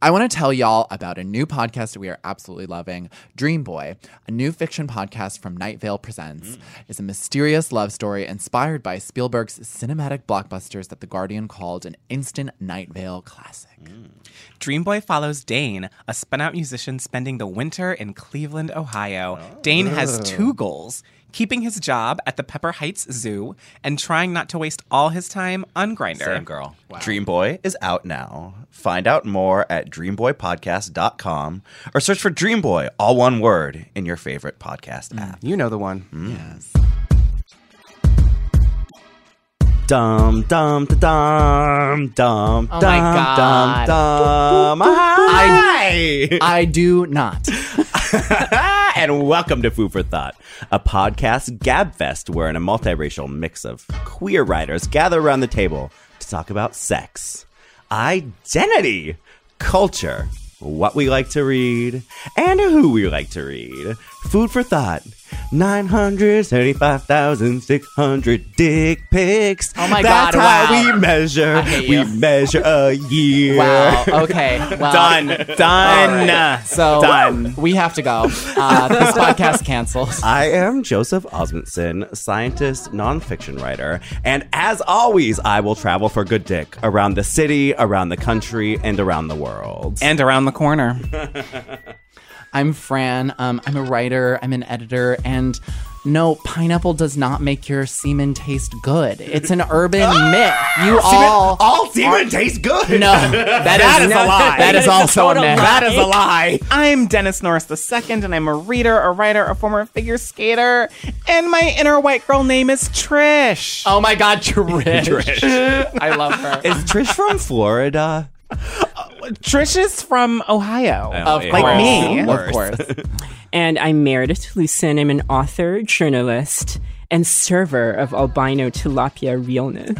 I want to tell y'all about a new podcast we are absolutely loving, Dream Boy, a new fiction podcast from Night Vale Presents. Mm. It's a mysterious love story inspired by Spielberg's cinematic blockbusters that The Guardian called an instant Night Vale classic. Mm. Dreamboy follows Dane, a spun out musician spending the winter in Cleveland, Ohio. Oh. Dane has two goals keeping his job at the Pepper Heights Zoo and trying not to waste all his time on Grindr. Same girl. Dream Boy is out now. Find out more at dreamboypodcast.com or search for Dream Boy, all one word, in your favorite podcast mm, app. You know the one. Mm. Yes. Dum dum da, dum dum Oh dum my God. dum dum. Hi. I do not. and welcome to Food for Thought, a podcast gabfest where in a multiracial mix of queer writers gather around the table to talk about sex, identity, culture, what we like to read, and who we like to read. Food for Thought. 975,600 dick pics. Oh my That's God, how wow. we measure. I hate we you. measure a year. Wow. Okay. Well, Done. Done. all right. So Done. we have to go. Uh, this podcast cancels. I am Joseph Osmundson, scientist, nonfiction writer, and as always, I will travel for good dick around the city, around the country, and around the world. And around the corner. I'm Fran. Um, I'm a writer. I'm an editor, and no, pineapple does not make your semen taste good. It's an urban myth. You all, all semen tastes good. no, that That is is a not- lie. That is also a myth. That is a lie. I'm Dennis Norris II, and I'm a reader, a writer, a former figure skater, and my inner white girl name is Trish. Oh my God, Trish! Trish. I love her. Is Trish from Florida? Trish is from Ohio. of yeah. course. Like me. Of course. And I'm Meredith Talusan. I'm an author, journalist, and server of albino tilapia realness.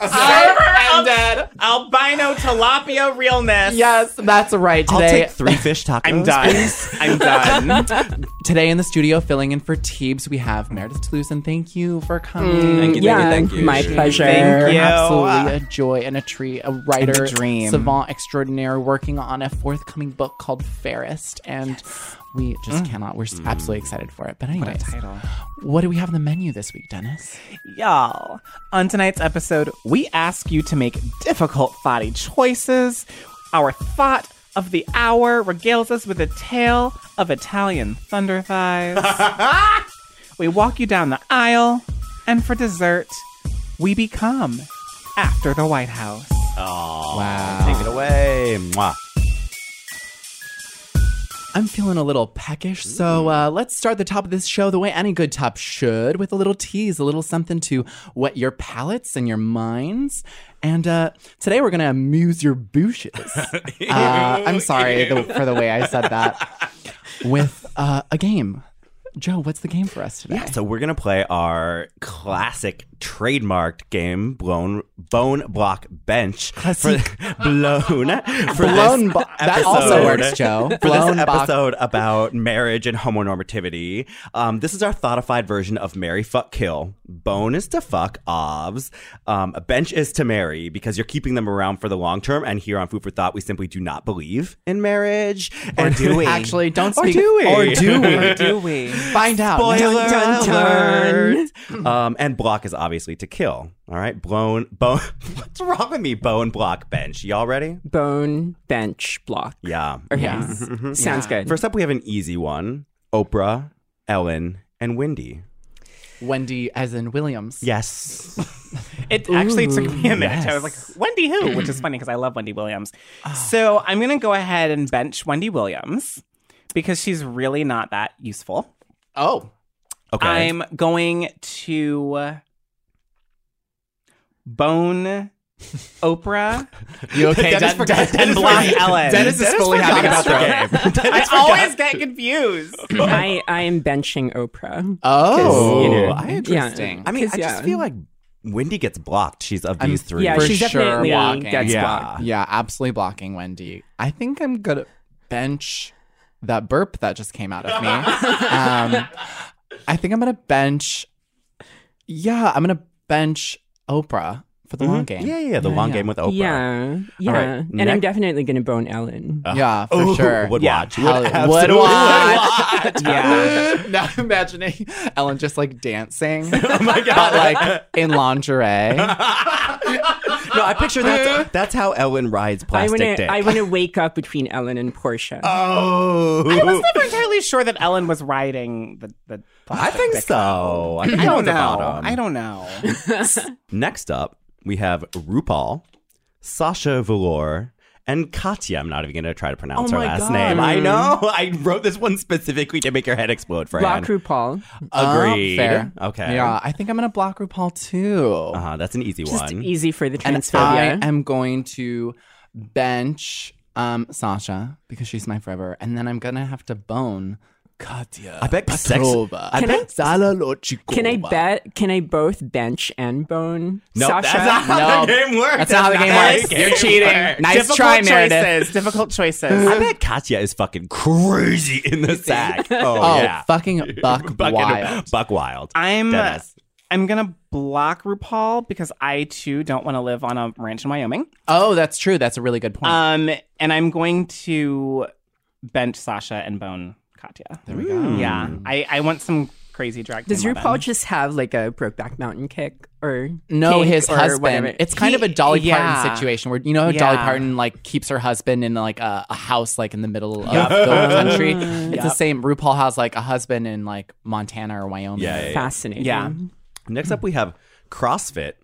I am dead. Uh, albino tilapia realness. Yes, that's right. I'll Today, take three fish tacos. I'm done. please. I'm done. today in the studio, filling in for Teebs, we have Meredith Talusan, and thank you for coming. Mm, thank you, yeah, thank you. my pleasure. Thank you. Absolutely a joy and a treat. A writer, dream. savant extraordinaire, working on a forthcoming book called Fairest, and we just mm. cannot. We're s mm. absolutely excited for it. But anyways, title. what do we have on the menu this week, Dennis? Y'all, on tonight's episode, we ask you to make difficult body choices. Our thought of the hour regales us with a tale of Italian thunder thighs. we walk you down the aisle, and for dessert, we become after the White House. Wow. Take it away. Mwah. I'm feeling a little peckish, so uh, let's start the top of this show the way any good top should, with a little tease, a little something to wet your palates and your minds. And uh, today we're gonna amuse your bouches. uh, I'm sorry the, for the way I said that. With uh, a game. Joe, what's the game for us today? Yeah, so we're gonna play our classic trademarked game, blown bone block bench. Classic. For, blown. For Blown bo- that also works, Joe. For Blown this box- episode about marriage and homonormativity, um, this is our thoughtified version of marry, fuck, kill. Bone is to fuck, obs. Um, a bench is to marry because you're keeping them around for the long term. And here on Food for Thought, we simply do not believe in marriage. Or And- do we? Actually, don't speak. Or do we? Or do we? Or do we? Find out. Spoiler Dun, dun, alert. Um, and block is obviously to kill. All right, blown bone. What's wrong with me? Bone block bench. Y'all ready? Bone bench block. Yeah. Okay. Yes. Sounds good. First up, we have an easy one: Oprah, Ellen, and Wendy. Wendy, as in Williams. Yes. It actually took me a minute. I was like, Wendy who? Which is funny because I love Wendy Williams. So I'm going to go ahead and bench Wendy Williams because she's really not that useful. Oh. Okay. I'm going to. bone Oprah You okay? Dennis Den- forgot- Den- and block Ellen. Dennis is fully having a stroke. I always get confused. I I am benching Oprah. Oh, you know, interesting. I mean, I 'Cause, just feel like Wendy gets blocked. She's of these three. Yeah, For she sure definitely blocking. gets Yeah. blocked. Yeah, absolutely blocking Wendy. I think I'm gonna bench that burp that just came out of me. um, I think I'm gonna bench. Yeah, I'm gonna bench Oprah for the long game. Mm-hmm. Yeah, yeah, the long game with Oprah. Yeah, yeah, right, and I'm definitely gonna bone Ellen. Yeah, for Ooh, sure. Would Yeah. watch. Hell- Would would absolutely watch. watch. Yeah. now imagining Ellen just like dancing, Oh my god. but like in lingerie. No, I picture that's that's how Ellen rides I plastic wanna dick. I wanna wake up between Ellen and Portia. Oh. oh, I was never entirely sure that Ellen was riding the the. I think so. I, think I don't was the know. I don't know. Next up, we have RuPaul, Sasha Velour, and Katya. I'm not even going to try to pronounce Oh her last God. name. I know. I wrote this one specifically to make your head explode, Fran. Block RuPaul. Agreed. Oh, fair. Okay. Yeah, I think I'm gonna block RuPaul too. Uh-huh, that's an easy Just one. easy for the and. I am going to bench um Sasha because she's my forever, and then I'm gonna have to bone Katya. I bet sex- Petrova. I Can bet- Zalalochikova. can I bet? Can I both bench and bone no, Sasha? that's not how No. the game works. That's not how the game works. You're cheating. Nice difficult try, choices. Meredith. Difficult choices. I bet Katya is fucking crazy in the sack. Oh, Oh, yeah. fucking buck Buck wild. Buck wild. I'm Dennis. I'm gonna block RuPaul because I too don't want to live on a ranch in Wyoming. Oh, that's true. That's a really good point. Um, and I'm going to bench Sasha and bone Katya. there we go. Yeah, hmm. I I want some crazy drag. Does queen RuPaul women. just have like a Brokeback Mountain kick or No, his or husband. whatever? It's kind He- of a Dolly yeah. Parton situation where you know how Dolly Parton like keeps her husband in like a, a house like in the middle of the country. It's the same. RuPaul has like a husband in like Montana or Wyoming. Yeah, yeah, yeah. fascinating. Yeah. Hmm. Next up, we have CrossFit,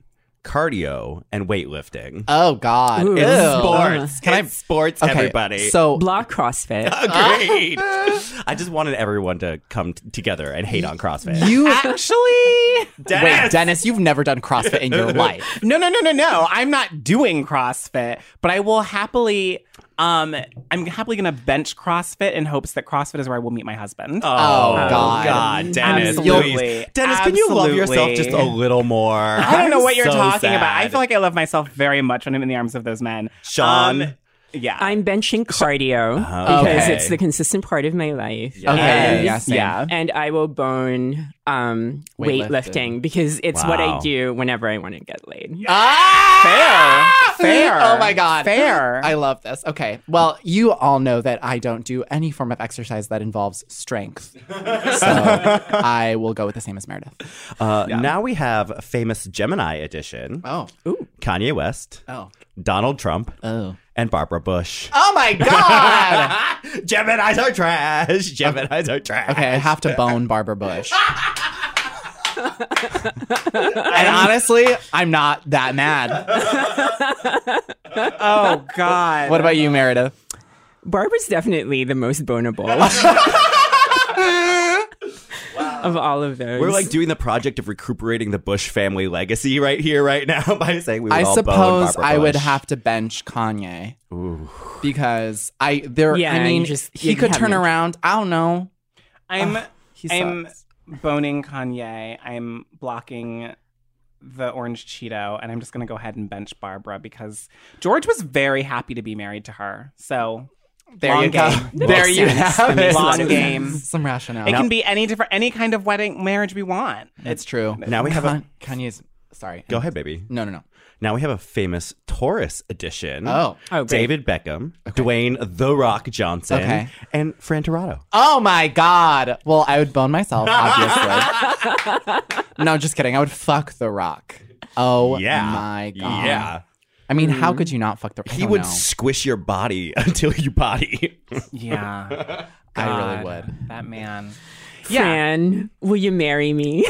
cardio, and weightlifting. Oh God. Ooh. Ew. sports. Can I? Sports, Okay. everybody. So Block CrossFit. Agreed. I just wanted everyone to come t- together and hate on CrossFit. you Actually, wait, Dennis. You've never done CrossFit in your life. no, no, no, no, no. I'm not doing CrossFit, but I will happily. Um, I'm happily gonna bench CrossFit in hopes that CrossFit is where I will meet my husband. Oh, God. God, Dennis, Absolutely. please. Dennis, can you love yourself just a little more? I don't know what you're so talking about. I feel like I love myself very much when I'm in the arms of those men. Sean. Um, yeah. I'm benching cardio Uh-huh. because Okay. it's the consistent part of my life. Okay. And- Yeah. Same. yeah. And I will bone um, Weightlifting. weightlifting because it's what I do whenever I want to get laid. Ah! Fair. Fair. Oh my God. Fair. I love this. Okay. Well, you all know that I don't do any form of exercise that involves strength. So I will go with the same as Meredith. Uh, Now we have famous Gemini edition. Oh. Kanye West, Oh. Donald Trump, Oh. and Barbara Bush. Oh my God. Gemini's are trash. Gemini's are trash. okay. I have to bone Barbara Bush. and honestly, I'm not that mad. oh God. What about you, Meredith? Barbara's definitely the most bonable of all of those. We're like doing the project of recuperating the Bush family legacy right here, right now, by saying we would I all suppose Barbara I would have to bench Kanye because I there. Yeah, I mean, just- he could turn no- around. I don't know. I'm He I'm sucks. Boning Kanye. I'm blocking the orange Cheeto, and I'm just gonna go ahead and bench Barbara because George was very happy to be married to her. So There long you go. There you sense. have it. Long game. Some rationale. It can be any different, any kind of wedding marriage we want. It's true. Now we have a- Kanye's. Sorry. Go ahead, baby. No, no, no. Now we have a famous Taurus edition. Oh. Oh, great. David Beckham, Dwayne The Rock Johnson, Okay. and Fran Tirado. Oh my God. Well, I would bone myself, obviously. no, just kidding. I would fuck The Rock. Oh Yeah. my God. Yeah. I mean, how mm-hmm. could you not fuck The Rock? He would squish your body until you body. Yeah, I really would. That man. Fran, will you marry me?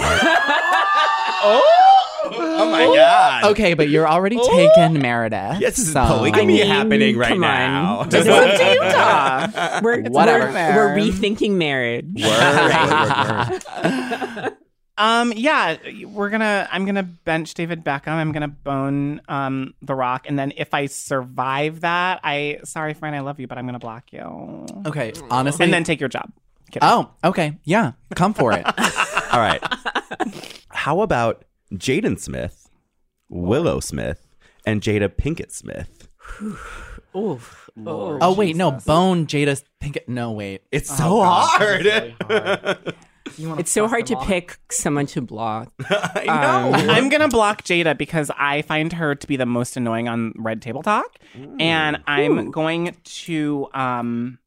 oh my God. Okay, but you're already taken, Meredith. Yes, this is so- polygamy I mean, happening right come now. on. It's up to Utah. we're, Whatever. We're, we're rethinking marriage. Word, word, word, word. Um, yeah, we're gonna. I'm gonna bench David Beckham. I'm gonna bone um The Rock, and then if I survive that, I sorry, friend, I love you, but I'm gonna block you, Okay, honestly. and then take your job. Kidding. oh, okay, yeah, come for it. All right. How about Jaden Smith, Willow Smith, and Jada Pinkett Smith? Oof. Oh. oh wait, no, Bone Jada Pinkett. No, wait. It's so hard. It's so hard to pick someone to block. I know. I'm gonna block Jada because I find her to be the most annoying on Red Table Talk, and I'm going to um,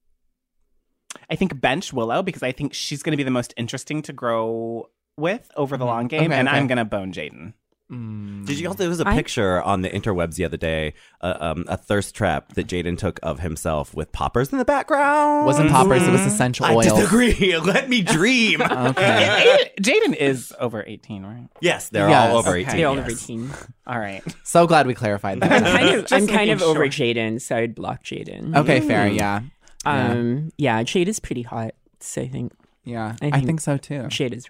I think bench Willow because I think she's gonna be the most interesting to grow with over the long game, Okay, and okay. I'm gonna bone Jaden. Did you also? There was a I- picture on the interwebs the other day, uh, um, a thirst trap that Jaden took of himself with poppers in the background. Wasn't poppers? It was essential oil. I oil. disagree. Let me dream. Okay. Jaden is over 18, right? yes, they're Yes. all over Okay. eighteen. They're all yes. over 18. All right. So glad we clarified I'm that. kind of, I'm kind of making over sure. Jaden, so I'd block Jaden. okay, fair. Yeah. Yeah. Um, yeah, Jade is pretty hot. So I think yeah. I I think- think so too. Jade is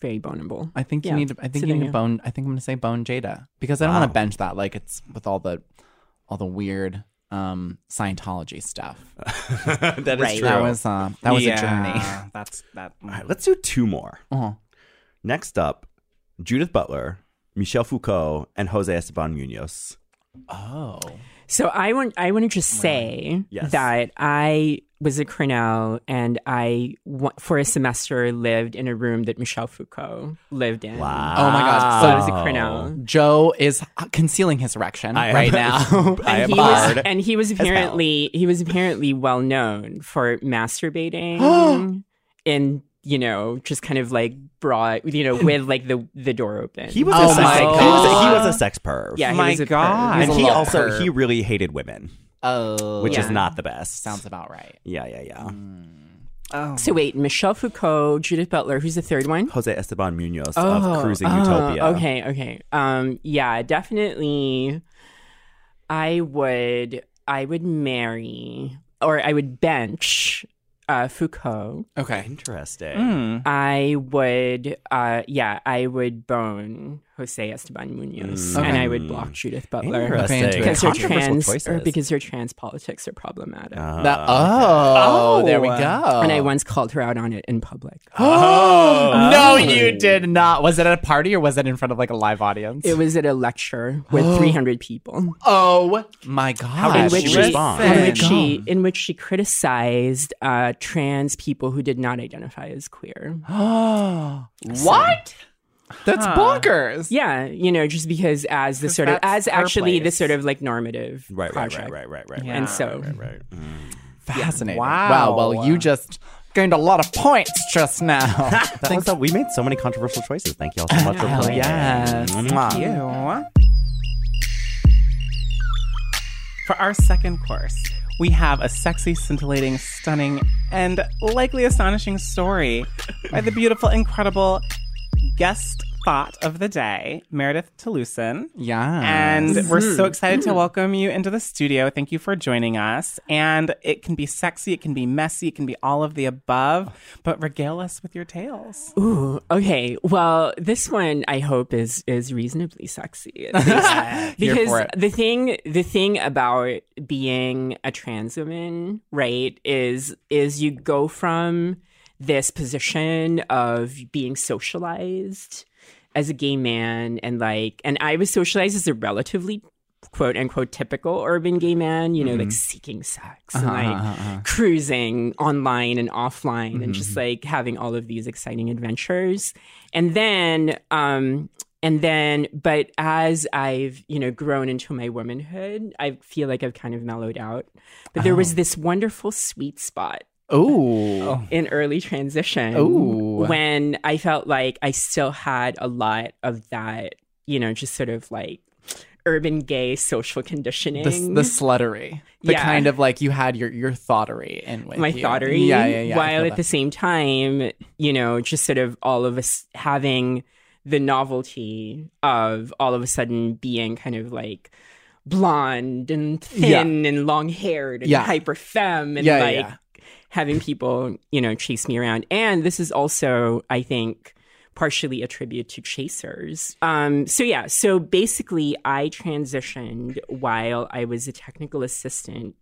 very boneable. I think you Yeah. need. To, I think So you need you bone. I think I'm gonna say bone Jada because I don't Wow. want to bench that. Like it's with all the, all the weird um Scientology stuff. that is Right. true. That was uh that was a journey. That's that. All right, let's do two more. Oh. Next up, Judith Butler, Michel Foucault, and Jose Esteban Munoz. Oh. So I want I want to just say Yes. that I was at Cornell and I for a semester lived in a room that Michel Foucault lived in. Wow. Oh my gosh. So So I was at Cornell. Joe is uh, concealing his erection I am- right now. I am And he, was, and he was apparently he was apparently well known for masturbating and you know just kind of like brought you know with like the the door open. He was, Oh a sex, my he, was a, God. he was a sex perv. yeah, he My was a perv. God. He's And a he also perv. he really hated women, oh, which is not the best. sounds about right. Yeah, yeah, yeah. Oh. So wait, Michel Foucault, Judith Butler, who's the third one? Jose Esteban Munoz Oh, of Cruising oh, Utopia. Okay, okay. Um, yeah, definitely. I would, I would marry, or I would bench uh, Foucault. Okay. Interesting. Mm. I would, uh, yeah, I would bone Jose Esteban Munoz, Mm. and I would block Judith Butler Interesting. into it. because her Controversial trans, or because her trans politics are problematic. Uh, That- oh, Oh. there we go. and I once called her out on it in public. Oh no, you did not. Was it at a party or was it in front of like a live audience? It was at a lecture with 300 people. oh my god. did in she which she, respond? in Oh which she in which she criticized uh, trans people who did not identify as queer. Oh, what? That's Huh. bonkers. Yeah, you know, just because as the 'Cause sort of as her actually the sort of like normative Right, right, project. right, right, right, right. Yeah. And so right, right. Mm. Fascinating. Wow. Well, you just gained a lot of points just now. That was we made so many controversial choices. Thank you all so much for playing. yes. Mwah. You. For our second course, we have a sexy, scintillating, stunning, and likely astonishing story by the beautiful, incredible guest thought of the day, Meredith Talusan. yeah. And we're so mm-hmm. excited to mm-hmm. welcome you into the studio. Thank you for joining us. And it can be sexy, it can be messy, it can be all of the above, but regale us with your tales. Ooh, okay. Well, this one I hope is is reasonably sexy. at least. Because the thing the thing about being a trans woman, right, is is you go from this position of being socialized as a gay man and like and I was socialized as a relatively quote unquote typical urban gay man, you know, like mm-hmm. seeking sex uh-huh, and like uh-huh, uh-huh. cruising online and offline and just mm-hmm. like having all of these exciting adventures. And then um and then but as I've, you know, grown into my womanhood, I feel like I've kind of mellowed out. But there was oh. this wonderful sweet spot Ooh. in early transition Ooh. when I felt like I still had a lot of that, you know, just sort of like urban gay social conditioning. The, the sluttery. The Yeah. kind of like you had your your thoughterry in with my you. thoughterry. Yeah, yeah, yeah. While at the same time, you know, just sort of all of us having the novelty of all of a sudden being kind of like blonde and thin and long haired and Yeah. hyper femme and Yeah, yeah, like yeah. Having people, you know, chase me around. And this is also, I think, partially attribute to chasers. Um, so yeah, so basically, I transitioned while I was a technical assistant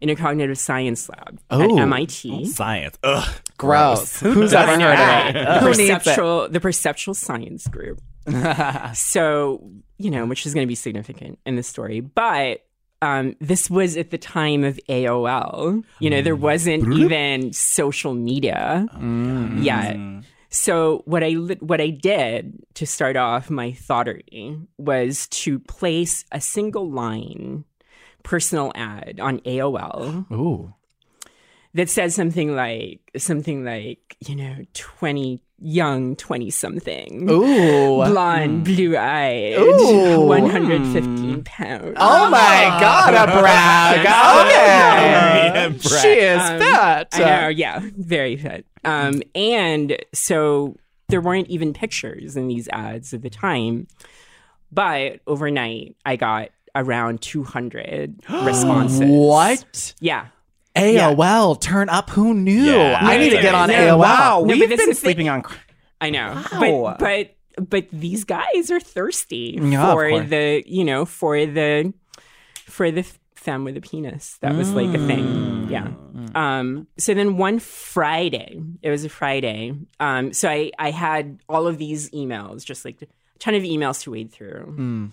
in a cognitive science lab at Oh. MIT. Science. Ugh. Gross. Who's ever heard of it? Who needs it? the perceptual science group. so, you know, which is going to be significant in the story. But um, this was at the time of AOL. You know, there wasn't even social media yet. So what I li- what I did to start off my thoughterty was to place a single line personal ad on AOL Ooh. that says something like something like you know 20 young 20 something Ooh. blonde blue eyed Ooh. 115 pounds Oh my God, a brag. Yeah, Okay. brag. She is Um, fat. I know, yeah, very fit. Um, and so there weren't even pictures in these ads at the time, but overnight I got around 200 responses. What? Yeah. AOL, turn up. Who knew? Yeah. I need to get on No, AOL. Wow, No, we've been is the- sleeping on. I know, Wow. but but but these guys are thirsty Yeah, for the you know for the for the femme with a penis. That was like a Mm. thing. Yeah. Um. So then one Friday, it was a Friday. Um. So I I had all of these emails, just like a ton of emails to wade through.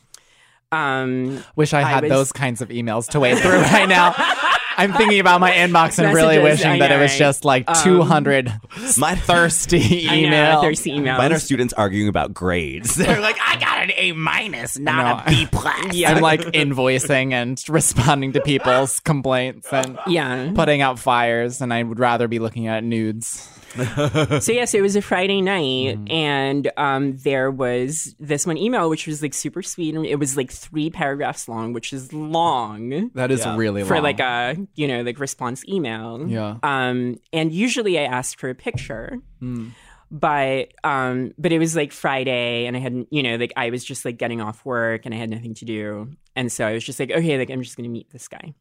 Um. Wish I I had was- those kinds of emails to wade through right now. I'm thinking about my inbox and really Messages, wishing I that it know, was right? just like 200 um, My thirsty I know, emails. thirsty emails. Mine are students arguing about grades. They're like, I got an A minus, not No. a B plus. Yeah. I'm like invoicing and responding to people's complaints and yeah. putting out fires, and I would rather be looking at nudes. so yes, it was a Friday night, Mm-hmm. and um, there was this one email which was like super sweet, and it was like three paragraphs long, which is long That is Yeah. really long. for long. like a you know like response email. Yeah. Um, and usually I asked for a picture. Hmm. But um, but it was like Friday, and I hadn't, you know, like I was just like getting off work, and I had nothing to do, and so I was just like, okay, like I'm just gonna meet this guy.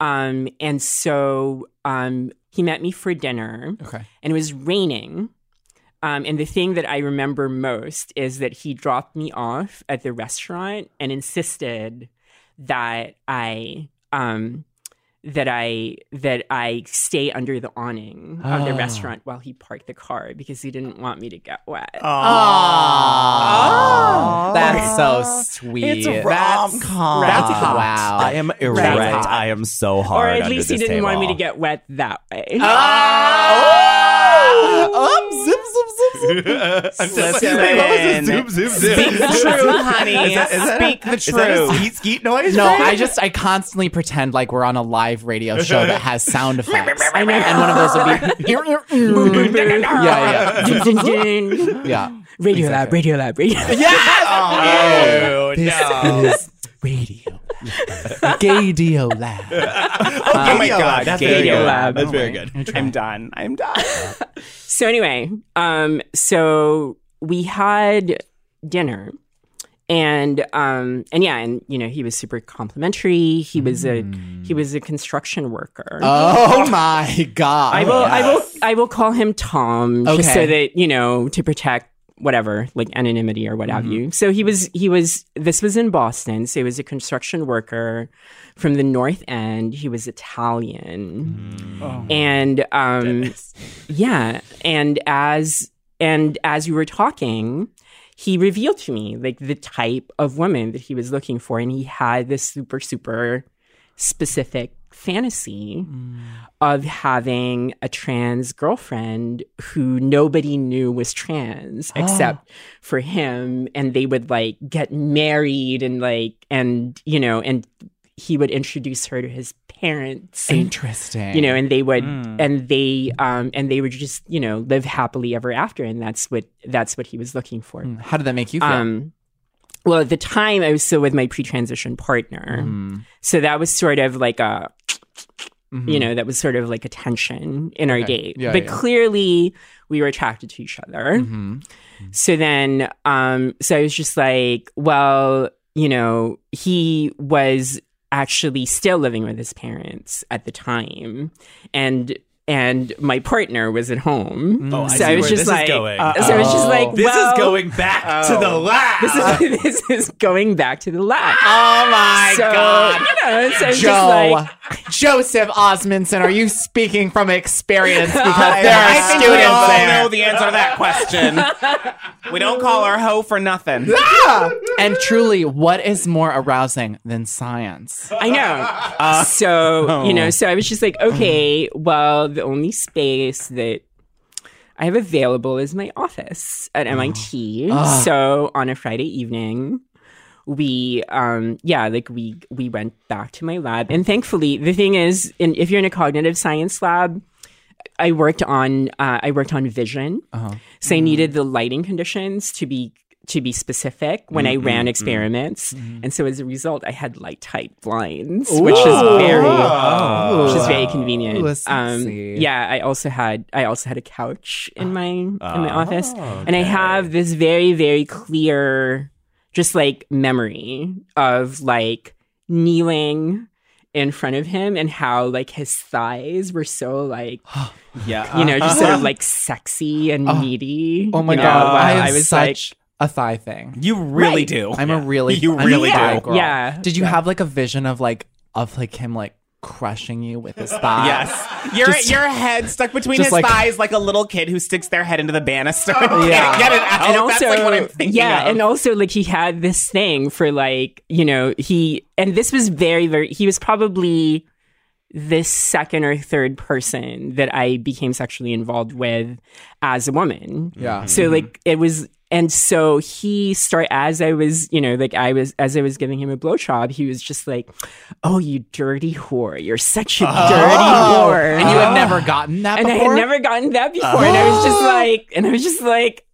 Um, and so um, he met me for dinner, Okay. and it was raining. Um, and the thing that I remember most is that he dropped me off at the restaurant and insisted that I um, that I that I stay under the awning of the Oh. restaurant while he parked the car because he didn't want me to get wet. Aww. Ah. That's so sweet. It's That's- rom-com. That's Hot. wow. I am erect. hot. I am so hard. or at under least he this didn't want me to get wet that way. Ah. Oh, zip, Listen. What was the zoom, zoom, zoom? Speak the truth, honey. Is that- is that a- Speak the Is that a truth. skeet skeet noise? No, I just I constantly pretend like we're on a live radio show that has sound effects. And one of those would be yeah, yeah, yeah. radio lab, radio lab, radio lab. Oh, no, This no. is radio, Gadio Lab. Oh my god, that's very good. lab. That's very good. I'm done. I'm done. So anyway, um, so we had dinner, and um, and yeah, and you know he was super complimentary. He was a he was a construction worker. Oh my god! I will I will I will call him Tom just so that you know to protect whatever like anonymity or what have you. So he was he was this was in Boston. So he was a construction worker from the North End. He was Italian, and um, yeah, and as and as you were talking. He revealed to me like the type of woman that he was looking for, and he had this super, super specific fantasy of having a trans girlfriend who nobody knew was trans except for him and they would like get married and like and you know and he would introduce her to his parents and, Interesting. you know and they would and they um and they would just you know live happily ever after and that's what that's what he was looking for. How did that make you feel? um, well, at the time, I was still with my pre-transition partner, so that was sort of like a, you know, that was sort of like a tension in our date. Yeah, but yeah. clearly, we were attracted to each other. Mm-hmm. So then, um, so I was just like, well, you know, he was actually still living with his parents at the time, and and my partner was at home. Mm. Oh, I so see I was where just this is like, going. Uh, so I was just oh. like, This well, is going back to the oh. lab. This is this is going back to the lab. Oh my so, God. You know, so Joe, just like, Joseph Osmundson, are you speaking from experience? Because there are I think we students all there. know the answer to that question. we don't call our hoe for nothing. Ah! and truly, what is more arousing than science? I know. Uh, so you know, oh. so I was just like, okay, well, the only space that I have available is my office at MIT. So on a Friday evening, we um yeah like we we went back to my lab. And thankfully the thing is in, if you're in a cognitive science lab i worked on uh, i worked on vision. So i needed the lighting conditions to be to be specific when i ran mm-hmm, mm-hmm. experiments. Mm-hmm. And so as a result i had light tight blinds which is ah. very oh. which is very convenient. Ooh, um yeah i also had i also had a couch in my in my ah, office. And i have this very very clear just like memory of like kneeling in front of him and how like his thighs were so like Yeah. you know just sort of like sexy and oh. meaty Oh my you know, god, while I I was like such a thigh thing. You really Right. do. I'm a really, You I'm a really thigh do. girl. Yeah. Did you have like a vision of like of like him like crushing you with his thigh? Yes. Your Just- your head stuck between just his like- thighs like a little kid who sticks their head into the banister and Yeah. can't get it out. and also, That's like what I'm thinking yeah, of. and also like he had this thing for like you know he and this was very very he was probably this second or third person that I became sexually involved with as a woman. Yeah. So mm-hmm. like it was and so he start as I was, you know, like I was as I was giving him a blowjob, he was just like, "Oh, you dirty whore! You're such a oh. dirty whore." And you had never gotten that and I had never gotten that before, uh-huh. and I was just like, and I was just like,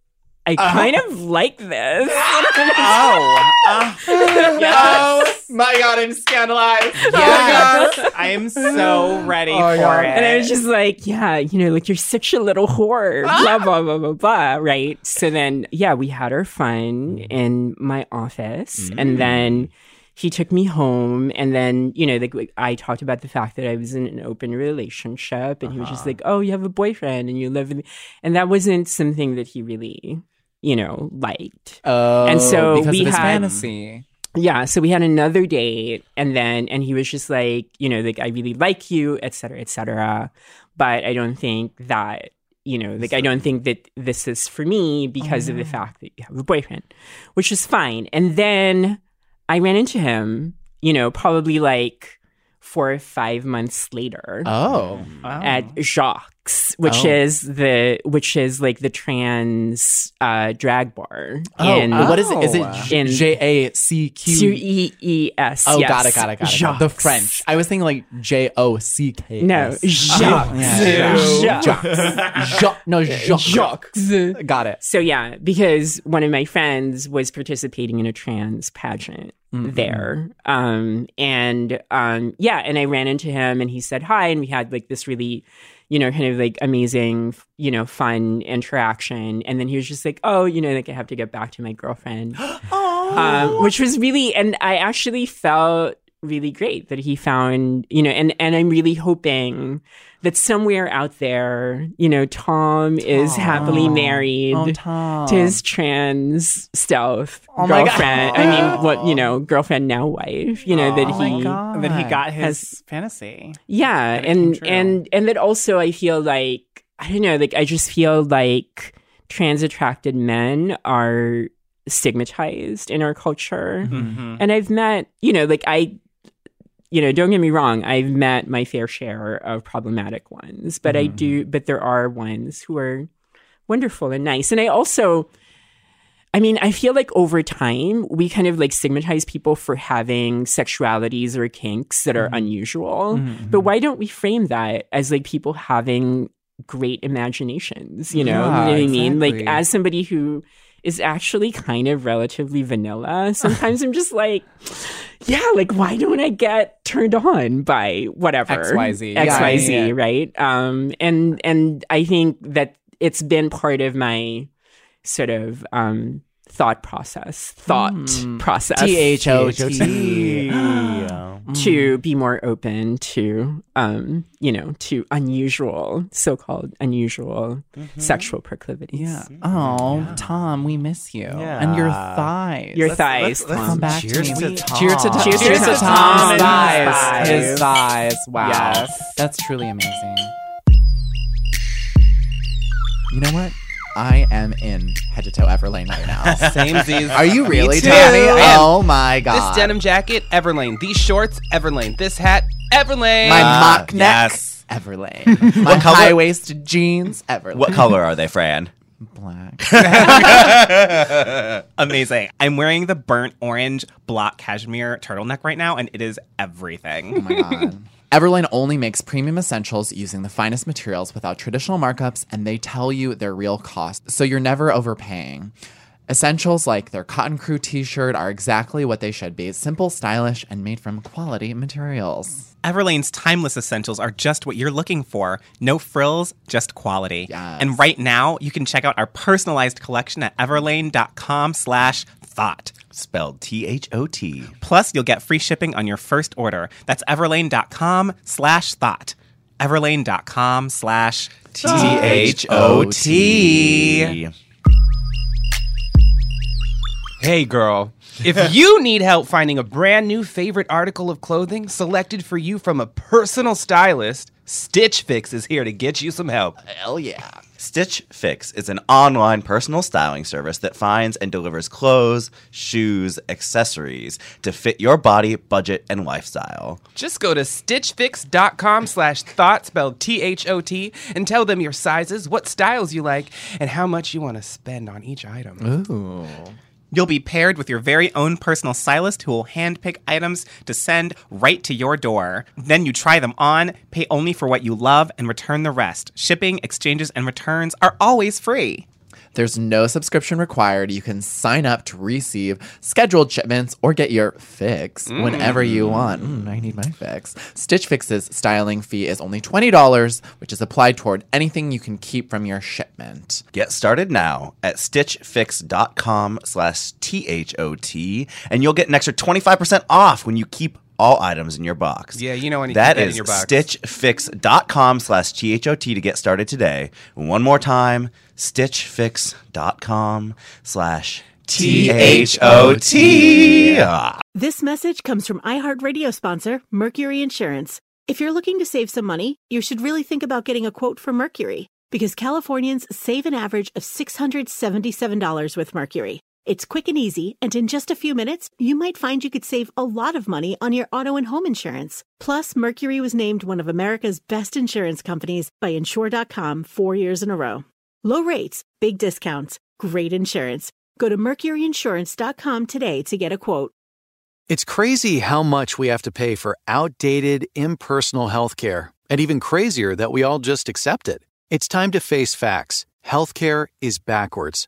I uh-huh. kind of like this. oh. Uh, yes. Oh my god, I'm scandalized. Oh, yes. I am so ready Oh for God. it. And I was just like, yeah, you know, like you're such a little whore, ah. blah, blah, blah, blah, blah, right? So then, yeah, we had our fun in my office. And mm. then he took me home. And then, you know, like, like, I talked about the fact that I was in an open relationship. And he was just uh-huh. like, oh, you have a boyfriend and you live with me. And that wasn't something that he really, you know, liked. Oh, And so because we of his had- fantasy. yeah so we had another date and then and he was just like you know like i really like you et cetera et cetera but i don't think that you know like i don't think that this is for me because of the oh, fact that you have a boyfriend which is fine and then i ran into him you know probably like four or five months later Oh. at Jacques, which Oh. is the which is like the trans uh, drag bar in oh, what is it? Is it In- J A C C Q? E E S. Oh, yes. got it, got it, got it. Jacques. The French. I was thinking like J O C K. No, Jacques. Yeah, Jacques. Jacques. No, Jacques. Jacques. Got it. So yeah, because one of my friends was participating in a trans pageant there, um, and um, yeah, and I ran into him, and he said hi, and we had like this really, you know, kind of like amazing, you know, fun interaction, and then he was just like, oh, you know, like I have to get back to my girlfriend, um, which was really, and I actually felt really great that he found, you know, and and I'm really hoping that somewhere out there, you know, Tom is happily married Oh, to his trans stealth Oh girlfriend. I mean, what you know, girlfriend now wife. You know that Oh my he, then he got his Has- fantasy. yeah, That and and and that also I feel like I don't know, like I just feel like trans attracted men are stigmatized in our culture. Mm-hmm. And I've met, you know, like I, you know, don't get me wrong, I've met my fair share of problematic ones, but I do, mm-hmm. but there are ones who are wonderful and nice. And I also, I mean, I feel like over time, we kind of like stigmatize people for having sexualities or kinks that are mm-hmm. unusual. Mm-hmm. But why don't we frame that as like people having great imaginations? You know, Yeah, you know what I mean? Like, as somebody who is actually kind of relatively vanilla, sometimes I'm just like, yeah, like, why don't I get turned on by whatever XYZ. XYZ, yeah, yeah. right? Um, and and I think that it's been part of my sort of um thought process, thought hmm. process. T H O T. T. Yeah. to be more open to um you know to unusual so-called unusual mm-hmm. sexual proclivities Yeah. Mm-hmm. Oh, Tom, we miss you. And your thighs. your thighs let's- Tom. Come back Cheers to to me. Tom. Cheers to Tom. Cheers to Cheers Tom Tom's and thighs. his His thighs. Wow. Yes. That's truly amazing. You know what? I am in head to toe Everlane right now. Same Z's. Are you really, Me too. Tommy? I am. Oh my god. This denim jacket, Everlane. These shorts, Everlane. This hat, Everlane. My Ah, mock neck. yes. Everlane. My color- high waisted jeans. Everlane. What color are they, Fran? Black. Amazing. I'm wearing the burnt orange block cashmere turtleneck right now, and it is Oh everything. my god. Everlane only makes premium essentials using the finest materials without traditional markups, and they tell you their real cost, so you're never overpaying. Essentials like their Cotton Crew t shirt are exactly what they should be simple, stylish, and made from quality materials. Everlane's timeless essentials are just what you're looking for. No frills, just quality. Yes. And right now, you can check out our personalized collection at everlane.com slash thought. Spelled T H O T. Plus, you'll get free shipping on your first order. That's everlane.com slash thought. Everlane.com slash T H O T. Hey, girl. If you need help finding a brand new favorite article of clothing selected for you from a personal stylist, Stitch Fix is here to get you some help. Hell yeah. Stitch Fix is an online personal styling service that finds and delivers clothes, shoes, accessories to fit your body, budget, and lifestyle. Just go to stitchfix.com slash thought, spelled T-H-O-T, and tell them your sizes, what styles you like, and how much you want to spend on each item. Ooh. You'll be paired with your very own personal stylist who will handpick items to send right to your door. Then you try them on, pay only for what you love, and return the rest. Shipping, exchanges, and returns are always free. There's no subscription required. You can sign up to receive scheduled shipments or get your fix whenever you want. Mm, I need my fix. Stitch Fix's styling fee is only $20, which is applied toward anything you can keep from your shipment. Get started now at stitchfix.com slash T-H-O-T, and you'll get an extra 25% off when you keep all items in your box. Yeah, you know when you That keep that in your box. stitchfix.com slash T-H-O-T to get started today. One more time, stitchfix.com slash T-H-O-T. This message comes from iHeartRadio sponsor, Mercury Insurance. If you're looking to save some money, you should really think about getting a quote from Mercury because Californians save an average of $677 with Mercury. It's quick and easy, and in just a few minutes, you might find you could save a lot of money on your auto and home insurance. Plus, Mercury was named one of America's best insurance companies by Insure.com four years in a row. Low rates, big discounts, great insurance. Go to MercuryInsurance.com today to get a quote. It's crazy how much we have to pay for outdated, impersonal healthcare, and even crazier that we all just accept it. It's time to face facts. Healthcare is backwards.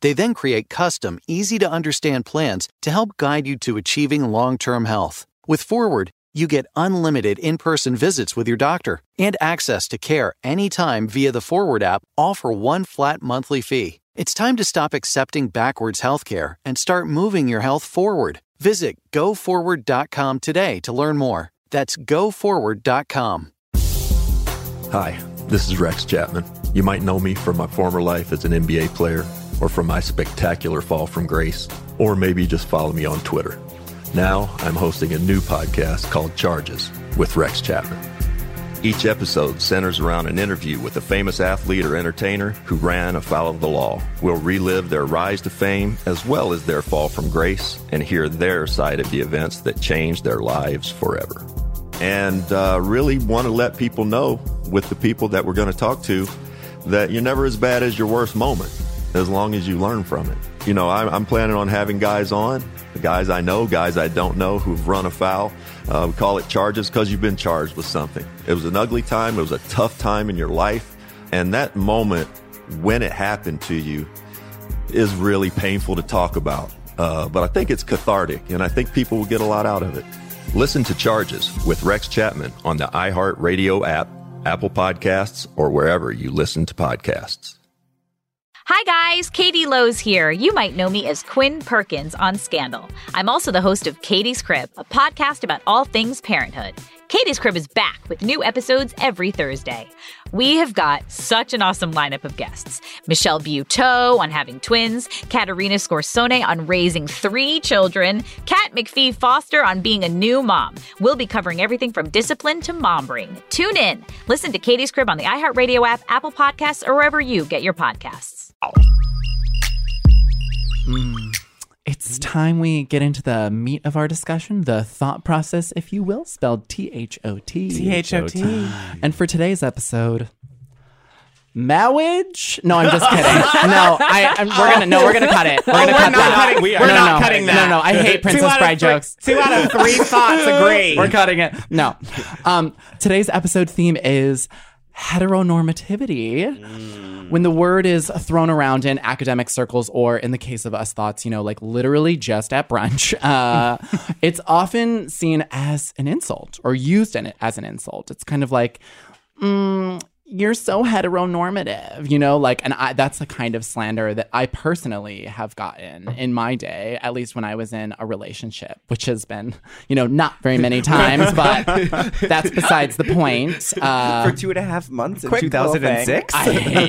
They then create custom, easy to understand plans to help guide you to achieving long term health. With Forward, you get unlimited in person visits with your doctor and access to care anytime via the Forward app, all for one flat monthly fee. It's time to stop accepting backwards healthcare and start moving your health forward. Visit goforward.com today to learn more. That's goforward.com. Hi, this is Rex Chapman. You might know me from my former life as an NBA player, or from my spectacular fall from grace, or maybe just follow me on Twitter. Now I'm hosting a new podcast called Charges with Rex Chapman. Each episode centers around an interview with a famous athlete or entertainer who ran afoul of the law. We'll relive their rise to fame as well as their fall from grace and hear their side of the events that changed their lives forever. And uh, really want to let people know with the people that we're going to talk to that you're never as bad as your worst moment. As long as you learn from it. You know, I'm, I'm planning on having guys on, guys I know, guys I don't know who've run afoul. Uh, we call it charges because you've been charged with something. It was an ugly time. It was a tough time in your life. And that moment when it happened to you is really painful to talk about. Uh, but I think it's cathartic, and I think people will get a lot out of it. Listen to Charges with Rex Chapman on the iHeartRadio app, Apple Podcasts, or wherever you listen to podcasts. Hi guys, Katie Lowes here. You might know me as Quinn Perkins on Scandal. I'm also the host of Katie's Crib, a podcast about all things parenthood. Katie's Crib is back with new episodes every Thursday. We have got such an awesome lineup of guests. Michelle Buteau on having twins, Caterina Scorsone on raising three children, Kat McPhee Foster on being a new mom. We'll be covering everything from discipline to mom brain. Tune in. Listen to Katie's Crib on the iHeartRadio app, Apple Podcasts, or wherever you get your podcasts. It's time we get into the meat of our discussion, the thought process, if you will, spelled T H O T. T-H-O-T. And for today's episode, marriage? No, I'm just kidding. No, I, I'm, we're gonna no, we're gonna cut it. We're gonna we're cut not that. cutting- We we're no, not no, cutting no, that. No, I hate Princess out Bride three- jokes. Two out of three thoughts agree. We're cutting it. No. Um, today's episode theme is heteronormativity. When the word is thrown around in academic circles, or in the case of us thoughts, you know, like literally just at brunch, uh, it's often seen as an insult or used in it as an insult. It's kind of like, mm, you're so heteronormative, you know, like, and I, that's the kind of slander that I personally have gotten in my day, at least when I was in a relationship, which has been, you know, not very many times, but that's besides the point. Uh, For two and a half months in 2006? I hate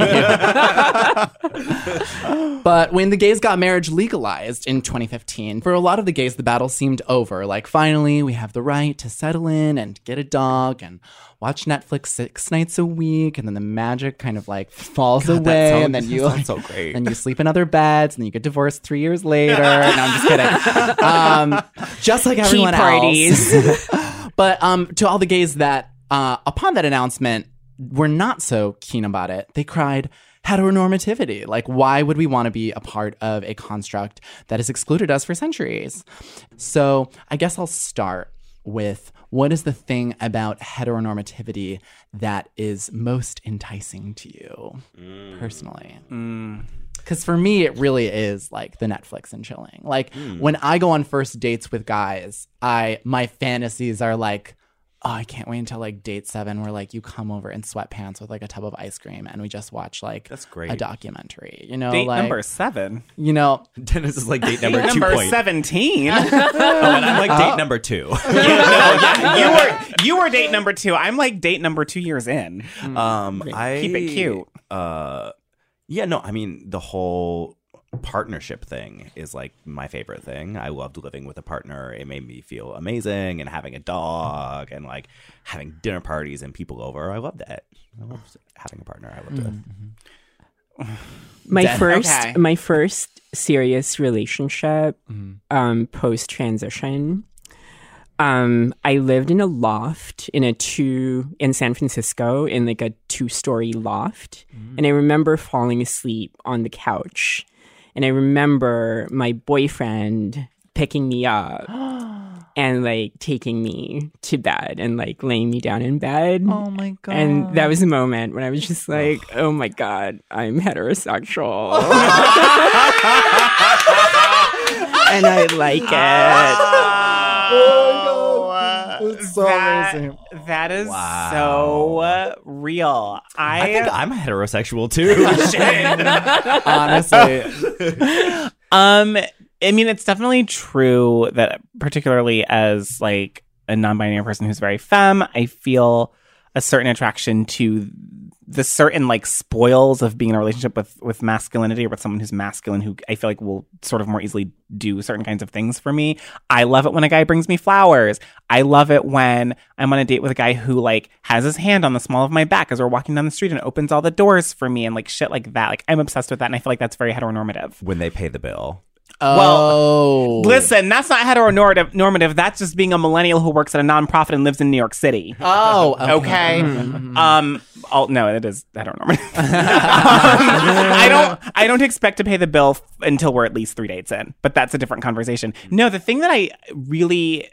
you. but when the gays got marriage legalized in 2015, for a lot of the gays, the battle seemed over. Like, finally, we have the right to settle in and get a dog and watch Netflix six nights a week. And then the magic kind of like falls God, away. sounds- and then you like, so great. and you sleep in other beds. And then you get divorced three years later. no, I'm just kidding. Um, just like everyone parties. else. but um, to all the gays that, uh, upon that announcement, were not so keen about it, they cried heteronormativity. Like, why would we want to be a part of a construct that has excluded us for centuries? So, I guess I'll start with what is the thing about heteronormativity that is most enticing to you mm. personally? Mm. Because for me, it really is like the Netflix and chilling. Like mm. when I go on first dates with guys, I my fantasies are like, oh, I can't wait until like date seven, where like you come over in sweatpants with like a tub of ice cream and we just watch like That's great. a documentary. You know, Date like number seven. you know, Dennis is like date number two number 17. Oh, and I'm like date number two. no, yeah, you were you were date number two. I'm like date number two years in. Um, I Keep it cute. Uh, yeah, no, I mean the whole partnership thing is like my favorite thing. I loved living with a partner. It made me feel amazing, and having a dog, and like having dinner parties and people over. I loved that. I loved having a partner. I loved it. my Dead. first Okay. my first serious relationship Mm-hmm. um post transition um i lived in a loft in a two in san francisco in like a two story loft Mm. and i remember falling asleep on the couch and i remember my boyfriend picking me up and like taking me to bed and like laying me down in bed oh my god, and that was the moment when I was just like, oh my God, I'm heterosexual. and I like it. Ah. It's so that, amazing. that is Wow. so real. I, I think I'm heterosexual too. Honestly, um I mean it's definitely true that particularly as like a non-binary person who's very femme, I feel a certain attraction to the certain like spoils of being in a relationship with with masculinity or with someone who's masculine who I feel like will sort of more easily do certain kinds of things for me. I love it when a guy brings me flowers. I love it when I'm on a date with a guy who like has his hand on the small of my back as we're walking down the street and opens all the doors for me and like shit like that. Like I'm obsessed with that and I feel like that's very heteronormative. when they pay the bill. Oh, Listen, that's not heteronormative. Normative. That's just being a millennial who works at a nonprofit and lives in New York City. Oh, Okay. Um, all, no, it is heteronormative. I don't. I don't expect to pay the bill f- until we're at least three dates in, but that's a different conversation. No, the thing that I really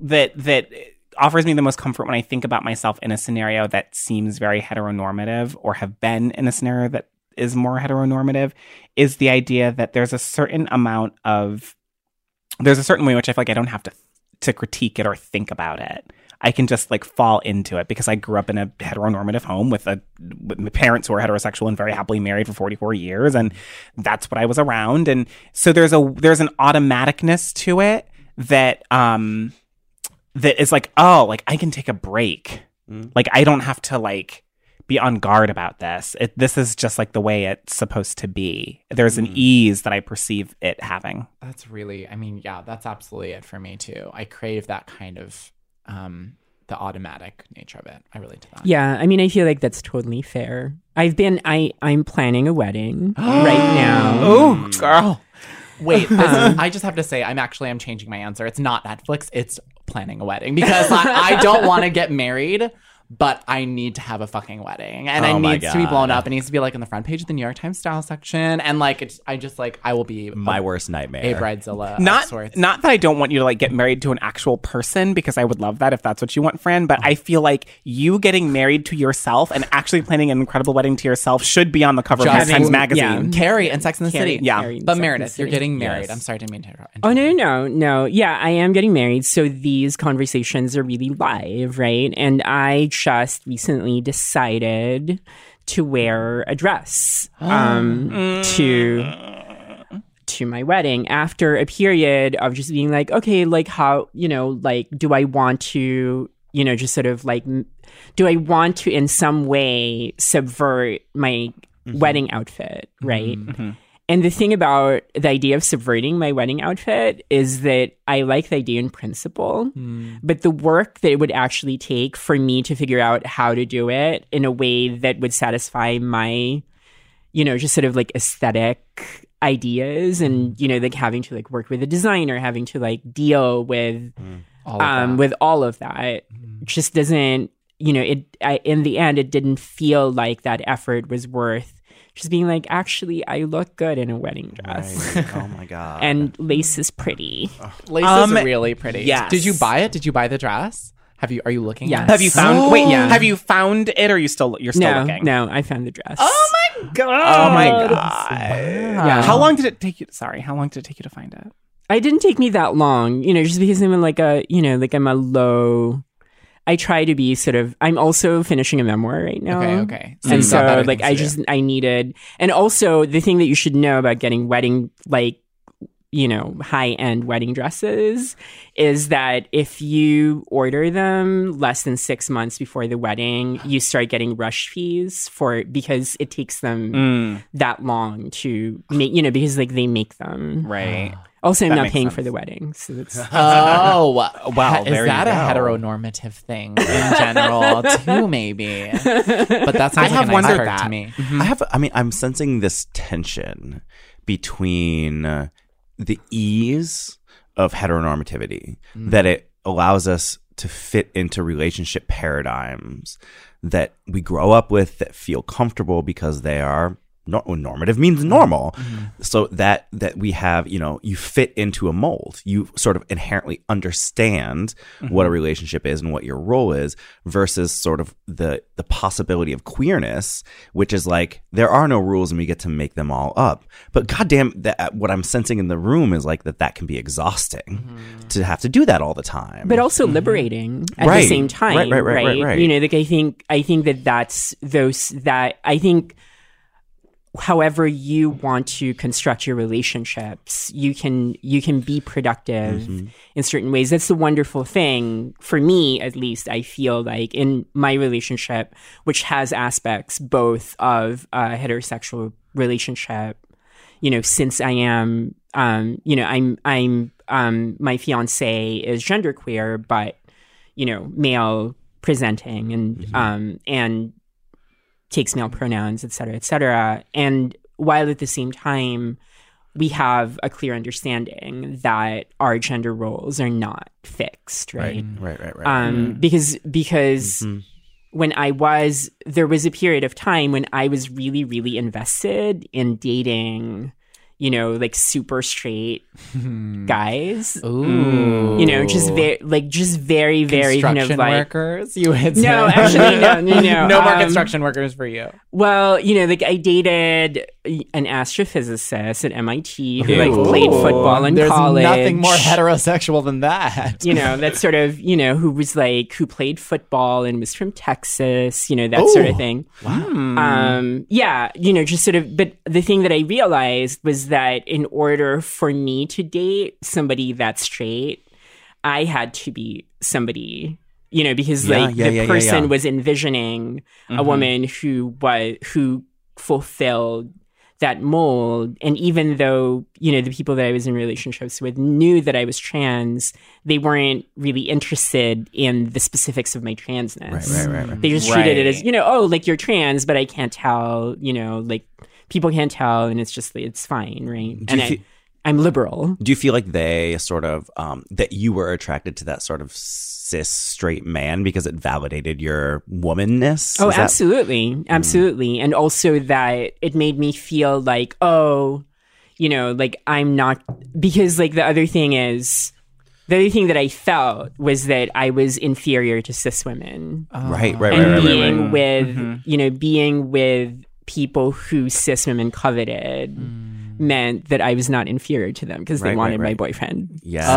that that offers me the most comfort when I think about myself in a scenario that seems very heteronormative, or have been in a scenario that is more heteronormative, is the idea that there's a certain amount of there's a certain way in which I feel like I don't have to to critique it or think about it. I can just like fall into it because I grew up in a heteronormative home with a with parents who are heterosexual and very happily married for 44 years and that's what I was around and so there's a there's an automaticness to it that um that is like oh like I can take a break. Like I don't have to like be on guard about this. It, this is just like the way it's supposed to be. There's an ease that I perceive it having. That's really, I mean, yeah, that's absolutely it for me too. I crave that kind of, um, the automatic nature of it. I relate to that. Yeah, I mean, I feel like that's totally fair. I've been, I, I'm planning a wedding right now. Oh, girl. Wait, this I just have to say, I'm actually, I'm changing my answer. It's not Netflix. It's planning a wedding because I, I don't want to get married. But I need to have a fucking wedding, and Oh it my needs to be blown up. It needs to be like in the front page of the New York Times style section, and like it's. I just like I will be My a, worst nightmare. a bridezilla. of not sorts. not that I don't want you to like get married to an actual person because I would love that if that's what you want, Fran. But I feel like you getting married to yourself and actually planning an incredible wedding to yourself should be on the cover of Just- Times Magazine. yeah. Carrie and Sex in the Carrie- City. Yeah. Carrie But Sex Meredith, you're getting married. Yes. I'm sorry to mean to interrupt. Oh no, no, no. Yeah, I am getting married, so these conversations are really live, right? And I just recently decided to wear a dress um, mm. to to my wedding after a period of just being like, okay, like how you know, like, do I want to, you know, just sort of like, do I want to in some way subvert my mm-hmm. wedding outfit, right? Mm-hmm. Mm-hmm. And the thing about the idea of subverting my wedding outfit is that I like the idea in principle, hmm. but the work that it would actually take for me to figure out how to do it in a way that would satisfy my, you know, just sort of like aesthetic ideas and, hmm. you know, like having to like work with a designer, having to like deal with hmm. All of um, that. with all of that just doesn't you know it I, in the end it didn't feel like that effort was worth just being like actually i look good in a wedding dress Right. oh my god. and lace is pretty Lace Um, is really pretty. yes. Did you buy it? Did you buy the dress? Have you? Are you looking? Yes. Have you found? Wait, Yeah. have you found it, or are you still you're still no looking? no i found the dress Oh my god! Oh my god! Yeah. How long did it take you? Sorry, how long did it take you to find it? it didn't take me that long you know just because i'm in like a you know like i'm a low i try to be sort of i'm also finishing a memoir right now Okay, okay. So and so like i just i needed and also the thing that you should know about getting wedding like you know high end wedding dresses is that if you order them less than six months before the wedding you start getting rush fees for because it takes them Mm, that long to make you know because like they make them right. Also i'm That not makes paying sense. for the wedding so it's Oh, Well, is there that you a go. heteronormative thing in general too? Maybe, but that's I have wondered wondered that. to me. I have. I mean, I'm sensing this tension between uh, the ease of heteronormativity that it allows us to fit into relationship paradigms that we grow up with that feel comfortable because they are nor- normative means normal. Mm-hmm. Mm-hmm. So that that we have you know you fit into a mold. You sort of inherently understand what a mm-hmm. relationship is and what your role is versus sort of the the possibility of queerness which is like there are no rules and we get to make them all up. But goddamn that uh, what i'm sensing in the room is like that that can be exhausting to have to do that all the time. But also liberating at Right. the same time Right, right, right, right, right. you know like i think i think that that's those that i think however you want to construct your relationships you can you can be productive Mm-hmm. in certain ways that's the wonderful thing for me at least i feel like in my relationship which has aspects both of a heterosexual relationship you know since i am um you know i'm i'm um my fiance is genderqueer but you know male presenting and um and takes male pronouns, et cetera, et cetera. And while at the same time, we have a clear understanding that our gender roles are not fixed, right? right right right right Um, because because when I was there was a period of time when I was really really invested in dating you know like super straight guys Ooh. you know just very like just very very kind of like workers. You would No, actually, no, no, no. no more Um, construction workers for you. Well, you know, like I dated an astrophysicist at MIT who like played football in There's college. nothing more heterosexual than that. you know, that sort of, you know, who was like who played football and was from Texas, you know, that sort of thing. Wow. Um, yeah, you know, just sort of. But the thing that I realized was that in order for me to date somebody that's straight, I had to be somebody, you know, because Yeah, like yeah, the yeah, yeah, person yeah. was envisioning a Mhm. woman who was who fulfilled that mold. And even though you know the people that i was in relationships with knew that i was trans they weren't really interested in the specifics of my transness. Right, right, right, right. they just treated it as you know oh like you're trans but i can't tell you know like people can't tell and it's just it's fine right? Do and you I, fe- i'm liberal. Do you feel like they sort of um, that you were attracted to that sort of cis straight man because it validated your womanness? Oh, Is that- absolutely. Mm. Absolutely. And also that it made me feel like, oh, you know, like I'm not, because like the other thing is, the other thing that I felt was that I was inferior to cis women. Right, right, right, and right, right, being right. with, mm-hmm. you know, being with people who cis women coveted mm. meant that I was not inferior to them because Right, they right, wanted my right. boyfriend. Yes. Oh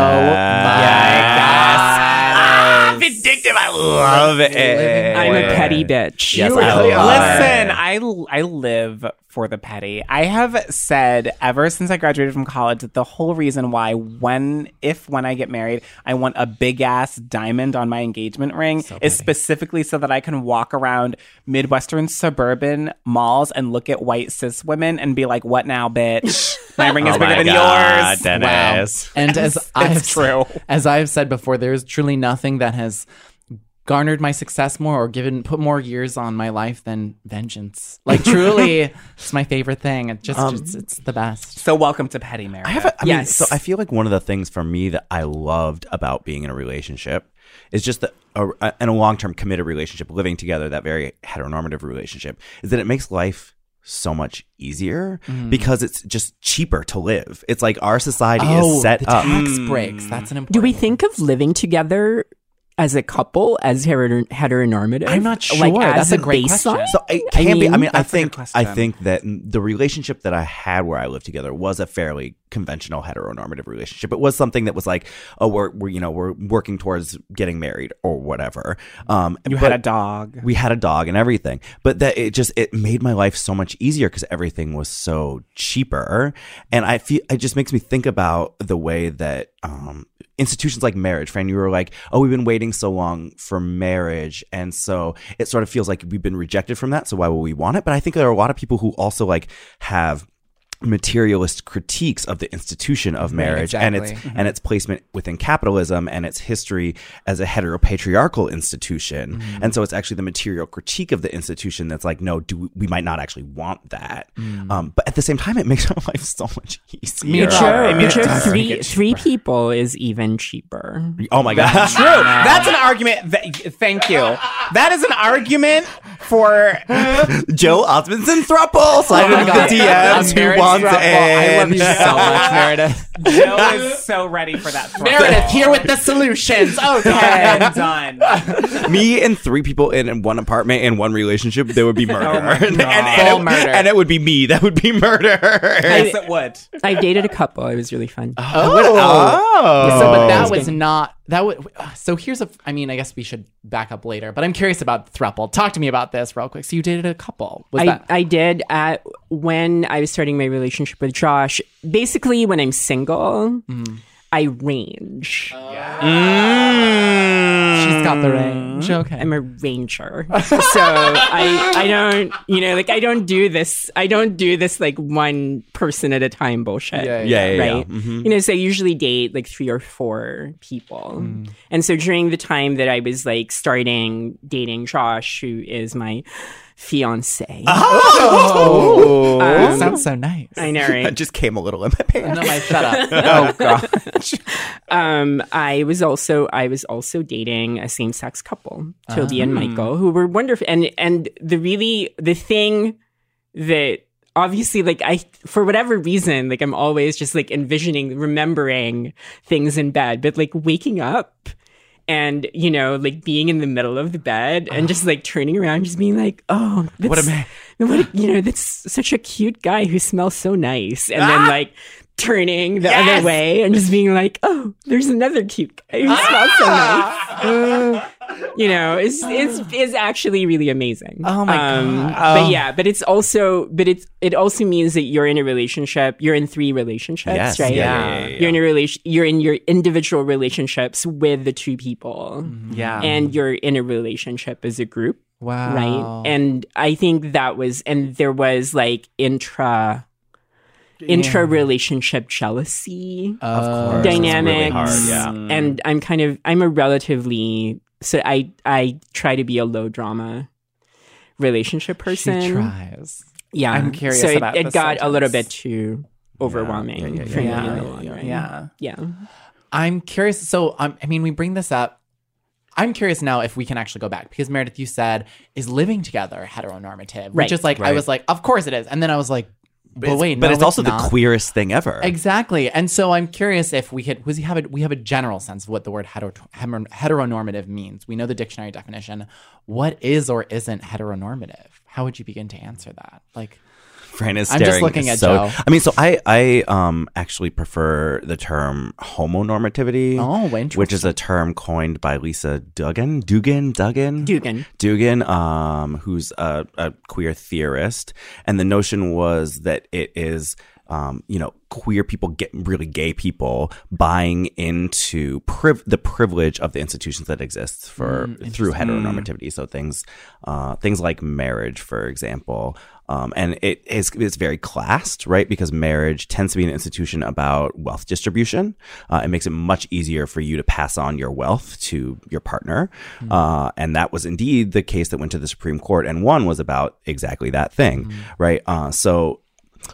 Ah, vindictive. I love it. I'm a petty bitch. Yes, You I really- love Listen. I I live for the petty. I have said ever since I graduated from college that the whole reason why when if when I get married, I want a big ass diamond on my engagement ring is specifically so that I can walk around midwestern suburban malls and look at white cis women and be like, "What now, bitch? My ring is Oh bigger than God, yours." Dennis. And as It's I've true. as I've said before, there's truly nothing that has garnered my success more or given put more years on my life than vengeance. Like truly, it's my favorite thing. It just um, it's, it's the best. So welcome to petty marriage. I have. A, I mean, Yes. so I feel like one of the things for me that I loved about being in a relationship is just that a, a, in a long term committed relationship, living together, that very heteronormative relationship, is that it makes life so much easier mm. because it's just cheaper to live. It's like our society is oh, set the up. tax breaks. That's an mm. important. Do we think of living together as a couple as heter- heteronormative? I'm not sure. as That's a a great baseline. question. So it can be. I mean, mean, I that's a good think. I think that the relationship that I had where I lived together was a fairly conventional heteronormative relationship. It was something that was like, oh, we're, we're you know we're working towards getting married or whatever. Um, you but had a dog. We had a dog and everything, but that it just it made my life so much easier because everything was so cheaper, and I feel it just makes me think about the way that um, institutions like marriage, Fran, you were like, oh, we've been waiting so long for marriage. And so it sort of feels like we've been rejected from that. So why would we want it? But I think there are a lot of people who also like have materialist critiques of the institution of marriage and its exactly. and its placement within capitalism and its history as a heteropatriarchal institution and so it's actually the material critique of the institution that's like no do we might not actually want that um, but at the same time it makes our life so much easier Mature, I mean, it mature three, three people is even cheaper. oh my god that's True. That's an argument. That, thank you. That is an argument for. Joe Osmundson thruple slide Oh my into the DMs who marriage wants throuple. I love you so much, Meredith. Joe is so ready for that. thruple. Meredith, here with the solutions. Okay. I'm done. me and three people in, in one apartment in one relationship, there would be oh murder. my and, and, and it, murder. and it would be me. That would be murder. yes, it would. I dated a couple. It was really fun. Oh. So, but that Oh. was not that would. So here's a. I mean, I guess we should back up later. But I'm curious about thruple. Talk to me about this real quick. So you dated a couple. Was I, that? I did at when I was starting my relationship with Josh. Basically, when I'm single, mm. I range. She's got the range. Okay. I'm a ranger. so I I don't you know like I don't do this I don't do this like one person at a time bullshit. Yeah, Yeah, yeah, yeah. right? Mhm. You know, so I usually date like three or four people. And so during the time that I was like starting dating Josh, who is my fiance. Oh, Um, sounds so nice. I know, right? It just came a little in my pants. No, my shut up. oh gosh. um, I was also I was also dating a same sex couple, Toby and Michael, who were wonderful. And and the really the thing that obviously like I for whatever reason like I'm always just like envisioning remembering things in bed, but like waking up. And you know, like being in the middle of the bed and just like turning around, just being like, "Oh, that's, What a man. what a- you know, that's such a cute guy who smells so nice. And then like turning the other way and just being like, oh, there's another cute guy who smells so nice. Uh, you know, it's it's is actually really amazing. Oh my Um, God. Oh. But yeah, but it's also but it's it also means that you're in a relationship. You're in three relationships, Yes, right? yeah, yeah, yeah, yeah. You're in a relation. You're in your individual relationships with the two people, Yeah. and you're in a relationship as a group Wow. right? And I think that was, and there was like intra, intra relationship jealousy Of course. course. dynamics, hard, yeah. and I'm kind of, I'm a relatively, so I, I try to be a low drama relationship person. She tries. Yeah, I'm curious So it, about it this got a little bit too overwhelming Yeah, yeah, yeah, for me yeah, in the long yeah, run. yeah. yeah. I'm curious. So, um, I mean, we bring this up. I'm curious now if we can actually go back because Meredith, you said, is living together heteronormative? Right. Which is like, I was like, of course it is. And then I was like, but, it's- wait, but no, it's also the queerest thing ever. Exactly. And so I'm curious if we could, have a, we have a general sense of what the word heter- heteronormative means. We know the dictionary definition. What is or isn't heteronormative? How would you begin to answer that? Like, Fran is I'm just looking at so, Joe. I mean, so I I um actually prefer the term homonormativity. Oh, interesting. Which is a term coined by Lisa Duggan, Dugan, Duggan, Dugan. Dugan, um, who's a, a queer theorist, and the notion was that it is. Um, you know, queer people get really gay people buying into priv- the privilege of the institutions that exist for through heteronormativity. So things, uh, things like marriage, for example, um, and it is it's very classed, right? Because marriage tends to be an institution about wealth distribution. Uh, it makes it much easier for you to pass on your wealth to your partner, uh, and that was indeed the case that went to the Supreme Court, and one was about exactly that thing, right? Uh, so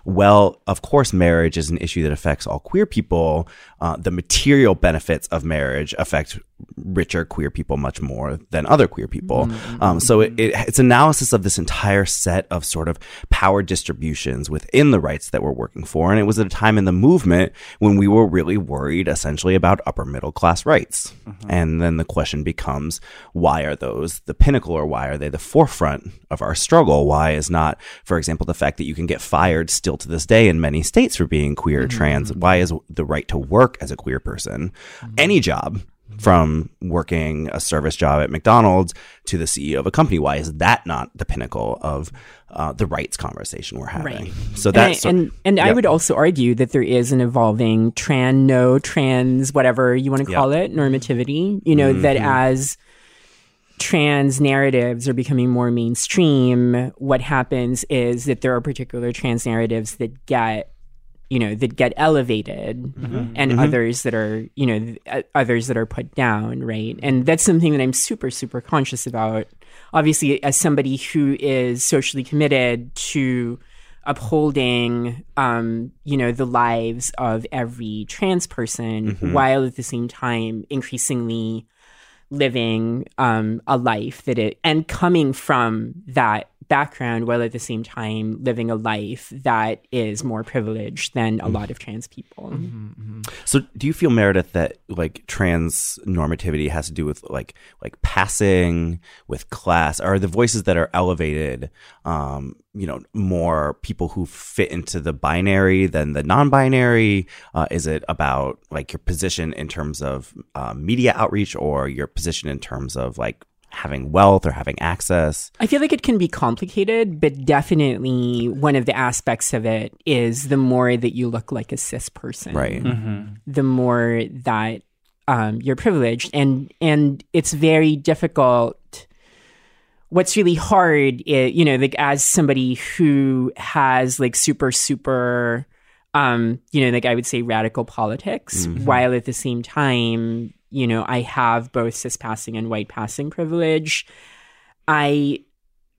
well, of course, marriage is an issue that affects all queer people. Uh, the material benefits of marriage affect richer queer people much more than other queer people. Um, so it, it, it's analysis of this entire set of sort of power distributions within the rights that we're working for. And it was at a time in the movement when we were really worried essentially about upper middle class rights. And then the question becomes, why are those the pinnacle or why are they the forefront of our struggle? Why is not, for example, the fact that you can get fired still to this day in many states for being queer or trans? Why is the right to work as a queer person, any job, from working a service job at McDonald's to the CEO of a company. Why is that not the pinnacle of uh, the rights conversation we're having? Right. So And I- that's and and, I would also argue that there is an evolving trans, no trans whatever you want to call it normativity. You know that Mm-hmm. as trans narratives are becoming more mainstream, what happens is that there are particular trans narratives that get you know that get elevated Mm-hmm. and others that are you know th- uh, others that are put down right? And that's something that i'm super super conscious about. Obviously as somebody who is socially committed to upholding um you know the lives of every trans person while at the same time increasingly living um, a life that it and coming from that background while at the same time living a life that is more privileged than a lot of trans people. So, do you feel Meredith that like trans normativity has to do with like like passing with class? Are the voices that are elevated, um, you know, more people who fit into the binary than the non-binary? Uh, is it about like your position in terms of uh, media outreach or your position in terms of like having wealth or having access? I feel like it can be complicated, but definitely one of the aspects of it is the more that you look like a cis person, Right. the more that um, you're privileged, and and it's very difficult. What's really hard, i you know, like as somebody who has like super super, um, you know, like I would say radical politics, while at the same time, you know, I have both cis passing and white passing privilege. I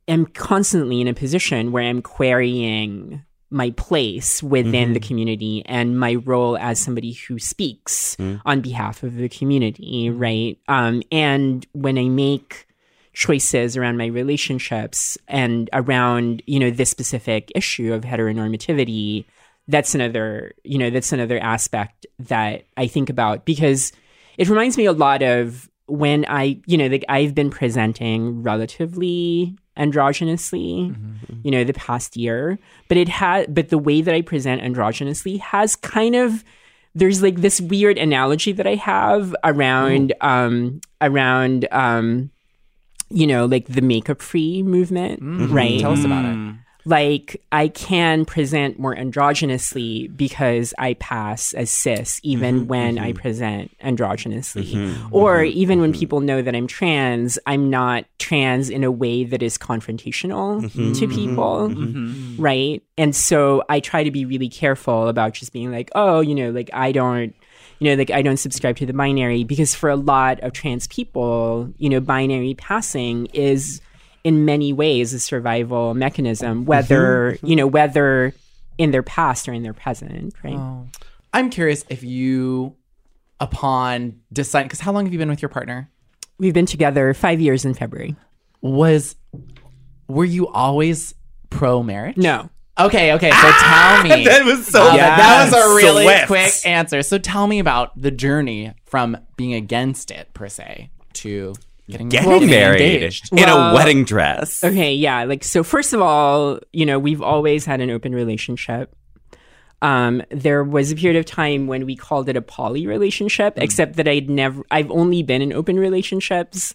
am constantly in a position where I'm querying my place within the mm-hmm. community and my role as somebody who speaks mm. on behalf of the community, mm-hmm. right? Um, and when I make choices around my relationships and around you know this specific issue of heteronormativity that's another you know that's another aspect that i think about because it reminds me a lot of when i you know like i've been presenting relatively androgynously you know the past year but it had but the way that i present androgynously has kind of there's like this weird analogy that i have around um around um you know, like the makeup free movement, right? Tell us about it. Like I can present more androgynously because I pass as cis, even mm-hmm, when I mm-hmm. present androgynously. Mm-hmm, or even when people know that I'm trans, I'm not trans in a way that is confrontational to people, right? And so I try to be really careful about just being like, oh, you know, like I don't you know, like I don't subscribe to the binary because for a lot of trans people, you know, binary passing is in many ways a survival mechanism, whether, you know, whether in their past or in their present, right? I'm curious if you, upon deciding, because how long have you been with your partner? We've been together five years in February. Was, were you always pro marriage? No. Okay, okay. So tell me. That was so. Uh, that was a really Swift. quick answer. So tell me about the journey from being against it per se to getting, Getting well, married engaged. in a wedding dress. Okay, yeah. Like, so first of all, you know, we've always had an open relationship. Um, there was a period of time when we called it a poly relationship, except that I'd never, I've only been in open relationships,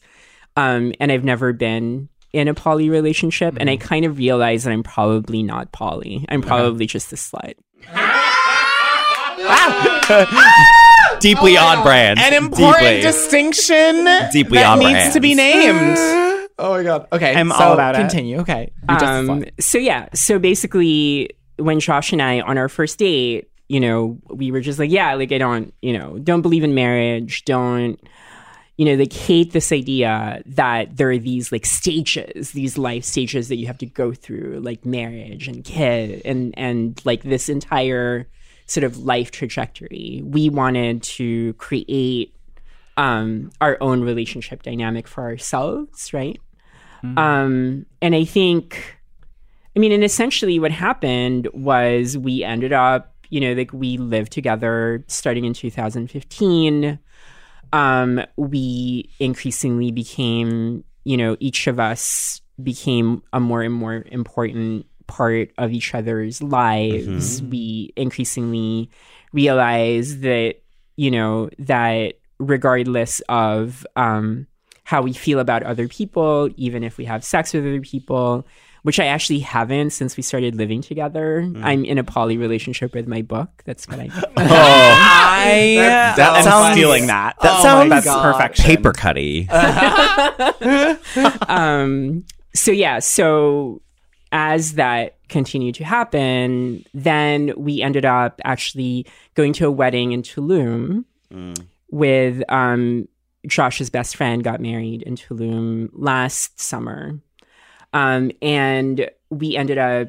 um, and I've never been in a poly relationship. And I kind of realized that I'm probably not poly. I'm probably just a slut. Deeply on brand. An important Deeply. distinction Deeply that on needs brand. to be named. Oh my god. Okay. I'm so all about it. continue. Okay. You're just a Um, so yeah, so basically, when Josh and I on our first date, you know, we were just like, yeah, like I don't, you know, don't believe in marriage, don't, you know, like hate this idea that there are these like stages, these life stages that you have to go through, like marriage and kid, and and like this entire sort of life trajectory. We wanted to create um, our own relationship dynamic for ourselves, right? Um, and I think, I mean, and essentially what happened was we ended up, you know, like we lived together starting in 2015. Um, we increasingly became, you know, each of us became a more and more important part of each other's lives. We increasingly realize that, you know, that regardless of um, how we feel about other people, even if we have sex with other people, which I actually haven't since we started living together. I'm in a poly relationship with my book. That's what I. Oh, I that am sounds- stealing that. That Oh sounds my That's God. perfection. paper cutty. um, so yeah, so as that continued to happen, then we ended up actually going to a wedding in Tulum with um, Josh's best friend got married in Tulum last summer. Um, and we ended up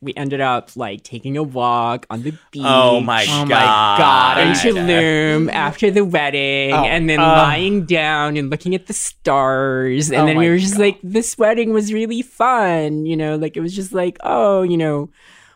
we ended up like taking a walk on the beach. oh my Oh my god. God. in Tulum after the wedding, Oh, and then uh. lying down and looking at the stars, and Oh then we were just God. like, "This wedding was really fun," you know. Like it was just like, "Oh, you know,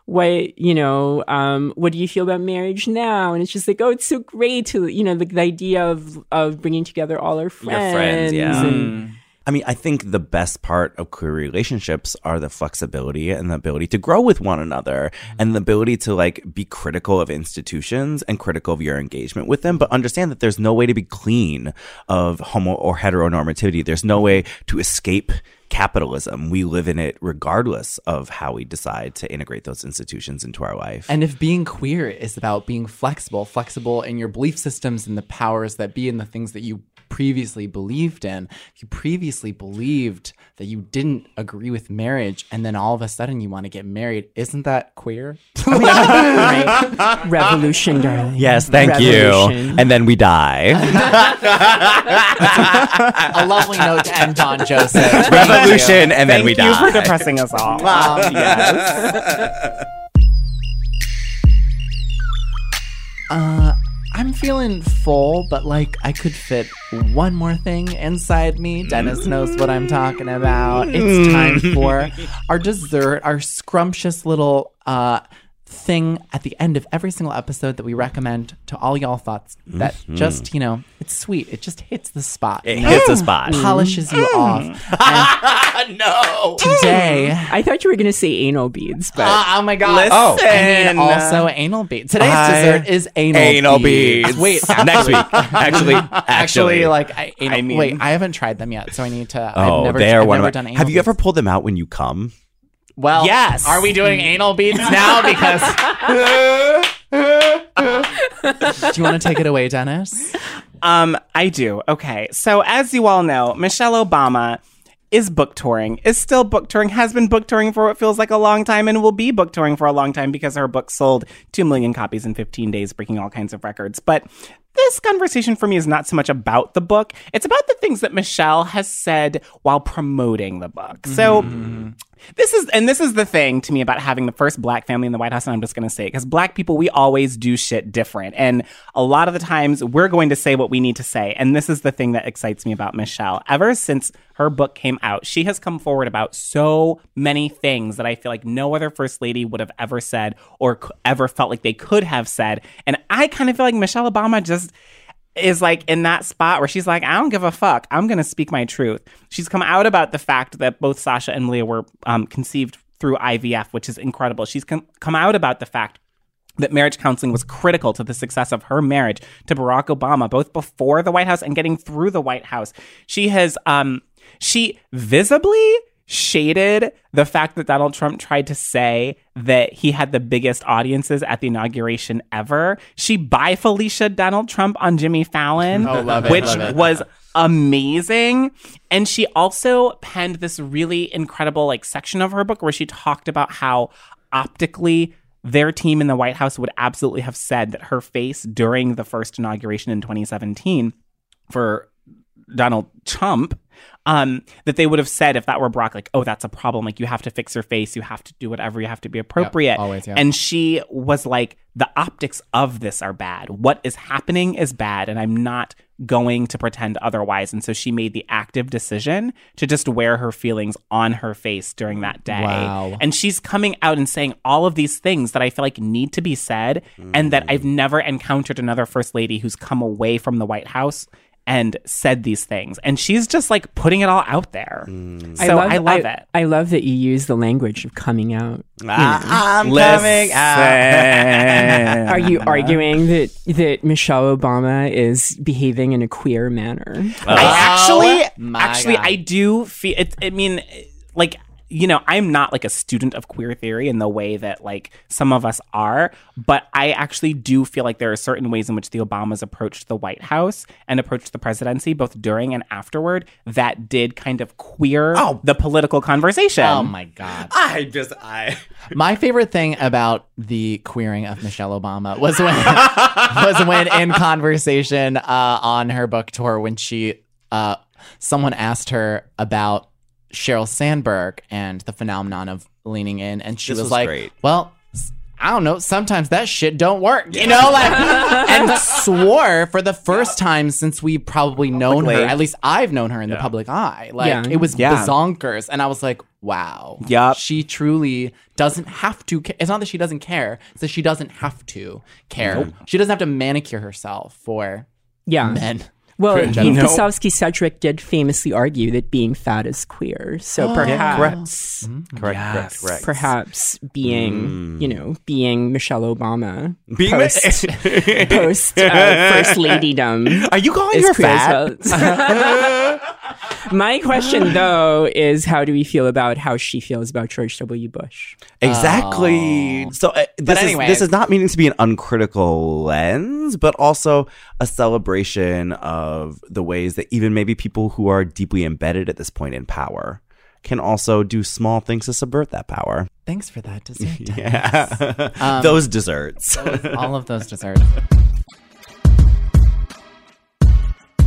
what you know, um, what do you feel about marriage now?" And it's just like, "Oh, it's so great to you know, like the idea of of bringing together all our friends, friends, yeah. and I mean, I think the best part of queer relationships are the flexibility and the ability to grow with one another and the ability to like be critical of institutions and critical of your engagement with them, but understand that there's no way to be clean of homo or heteronormativity. There's no way to escape capitalism. We live in it regardless of how we decide to integrate those institutions into our life. And if being queer is about being flexible, flexible in your belief systems and the powers that be and the things that you previously believed in, if you previously believed that you didn't agree with marriage and then all of a sudden you want to get married, isn't that queer? right, revolution, darling. yes, thank you. And then we die. a lovely note to end on, Joseph. Revolution. revolution, and then Thank we you die. for depressing us all. yes. Uh, I'm feeling full, but like I could fit one more thing inside me. Dennis knows what I'm talking about. It's time for our dessert, our scrumptious little uh thing at the end of every single episode that we recommend to all y'all thoughts that just, you know, it's sweet. It just hits the spot. It you know? hits the spot. Polishes you off. No. today I thought you were going to say anal beads, but Ah, oh my god. Listen. Oh, I mean also anal beads. Today's I- dessert is anal, Anal beads. Wait, next week. Actually, actually, Actually, like I, anal, I mean- wait, I haven't tried them yet, so I need to. oh, I've never, they are I've one never of done anal Have you beads. ever pulled them out when you come? Well, Yes. Are we doing anal beads now? Because do you want to take it away, Dennis? Um, I do. Okay. So as you all know, Michelle Obama is book touring, is still book touring, has been book touring for what feels like a long time, and will be book touring for a long time because her book sold 2 million copies in 15 days, breaking all kinds of records. But this conversation for me is not so much about the book, it's about the things that Michelle has said while promoting the book. So this is and this is the thing to me about having the first black family in the White House, and I'm just gonna say it because black people we always do shit different, and a lot of the times we're going to say what we need to say, and this is the thing that excites me about Michelle. Ever since her book came out, she has come forward about so many things that I feel like no other first lady would have ever said or ever felt like they could have said, and I kind of feel like Michelle Obama just is like in that spot where she's like, I don't give a fuck. I'm going to speak my truth. She's come out about the fact that both Sasha and Leah were um, conceived through IVF, which is incredible. She's come, come out about the fact that marriage counseling was critical to the success of her marriage to Barack Obama, both before the White House and getting through the White House. She has, um, she visibly shaded the fact that Donald Trump tried to say that he had the biggest audiences at the inauguration ever. She by Felicia Donald Trump on Jimmy Fallon, Oh, which it. was amazing. And she also penned this really incredible like section of her book where she talked about how optically their team in the White House would absolutely have said that her face during the first inauguration in 2017 for Donald Trump, um, that they would have said if that were Barack, like, oh, that's a problem. Like, you have to fix your face. You have to do whatever. You have to be appropriate. always, yeah. And she was like, the optics of this are bad. What is happening is bad. And I'm not going to pretend otherwise. And so she made the active decision to just wear her feelings on her face during that day. Wow. And she's coming out and saying all of these things that I feel like need to be said, and that I've never encountered another first lady who's come away from the White House and said these things. And she's just like putting it all out there. So I love, it. I love that you use the language of coming out. Ah, I'm Listen. coming out. Are you arguing that that Michelle Obama is behaving in a queer manner? I actually, my actually, God. I do feel it. I mean, like you know, I'm not like a student of queer theory in the way that like some of us are, but I actually do feel like there are certain ways in which the Obamas approached the White House and approached the presidency, both during and afterward, that did kind of queer Oh. the political conversation. Oh my god. I just I. My favorite thing about the queering of Michelle Obama was when was when in conversation uh, on her book tour when she uh, someone asked her about Sheryl Sandberg and the phenomenon of leaning in, and she This was, was like, great. "Well." I don't know. Sometimes that shit don't work, you know. Like, and swore for the first time since we've probably known her. At least I've known her in the public eye. Like, Yeah. it was Yeah. bazonkers, and I was like, "Wow, Yup. she truly doesn't have to. Ca- it's not that she doesn't care; it's that she doesn't have to care. She doesn't have to manicure herself for Yeah. men. Well, in general. Eve Kosofsky Sedgwick did famously argue that being fat is queer. So perhaps, Correct, correct, correct. perhaps being, you know, being Michelle Obama Being post, post uh, first ladydom Are you calling her queer fat? as well. My question, though, is how do we feel about how she feels about George W. Bush? Exactly. So uh, this anyway. is this is not meaning to be an uncritical lens, but also a celebration of the ways that even maybe people who are deeply embedded at this point in power can also do small things to subvert that power. Thanks for that dessert. Yeah. Um, those desserts. All of those desserts.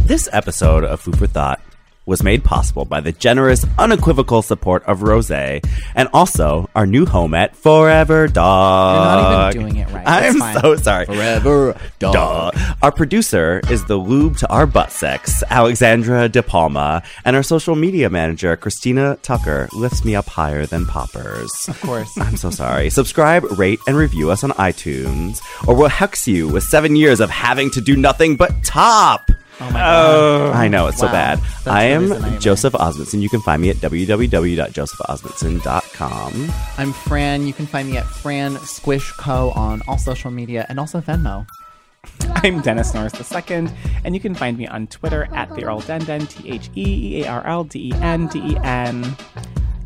This episode of Food for Thought was made possible by the generous, unequivocal support of Rose and also our new home at Forever Dog. You're not even doing it right. I'm so sorry. Forever dog. Duh. Our producer is the lube to our butt sex, Alexandra De Palma, and our social media manager, Christina Tucker, lifts me up higher than poppers. Of course. I'm so sorry. Subscribe, rate, and review us on iTunes, or we'll hex you with seven years of having to do nothing but top. Oh my god. Oh. I know, it's so Wow. bad. That's I really am nightmare. Joseph Osmundson. You can find me at www.josephosmundson.com. I'm Fran. You can find me at Fran Squish Co on all social media and also Venmo. I'm Dennis Norris II, and you can find me on Twitter at the Earl Denden, T H E E A R L D E N D E N.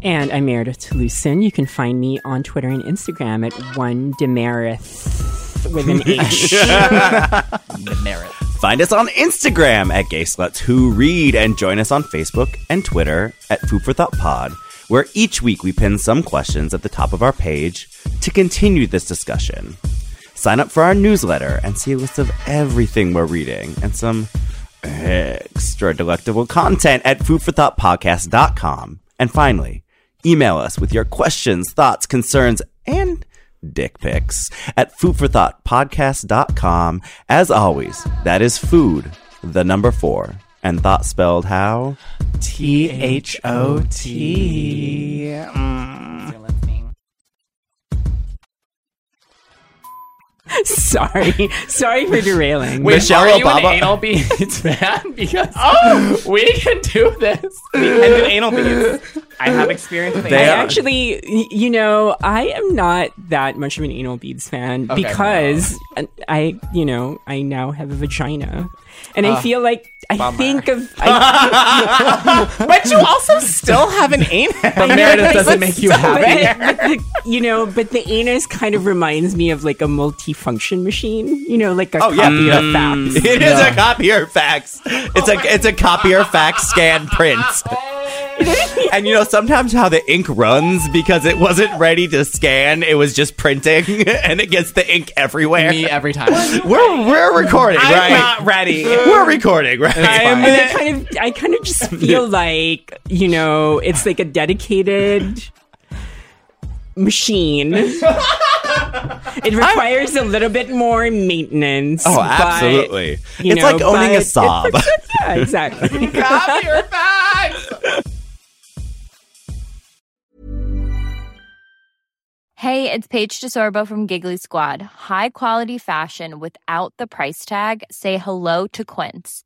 And I'm Meredith Talusan. You can find me on Twitter and Instagram at one Demerith with an H. Merit. Find us on Instagram at Gay Sluts Who Read and join us on Facebook and Twitter at Food for Thought Pod, where each week we pin some questions at the top of our page to continue this discussion. Sign up for our newsletter and see a list of everything we're reading and some extra delectable content at foodforthoughtpodcast.com. And finally, email us with your questions, thoughts, concerns, and dick pics at foodforthoughtpodcast.com. As always, that is food, the number four, and thought spelled how? T H O T. Mm. sorry. Sorry for derailing. Wait, Michelle are you Obama- an anal beads fan? Because oh, we can do this. And then anal beads. I have experience with They I anal are- actually, you know, I am not that much of an anal beads fan Okay, because uh, I, you know, I now have a vagina, and I uh. feel like I think of. I, But you also still have an anus. But Meredith doesn't make you happy. the, but the, you know, but the anus kind of reminds me of like a multifunction machine. You know, like a Oh, yeah. copy of mm. fax. It is a copier fax. It's a oh it's a copier fax scan print. and you know sometimes how the ink runs because it wasn't ready to scan, it was just printing, and it gets the ink everywhere. Me every time. We're we're recording, I'm right? not ready. We're recording, right? And I kind of, I kind of just feel like you know, it's like a dedicated machine. it requires a little bit more maintenance. Oh, but, absolutely. you it's know, like owning a but- sob. Yeah, exactly. Hey, it's Paige DeSorbo from Giggly Squad. High quality fashion without the price tag. Say hello to Quince.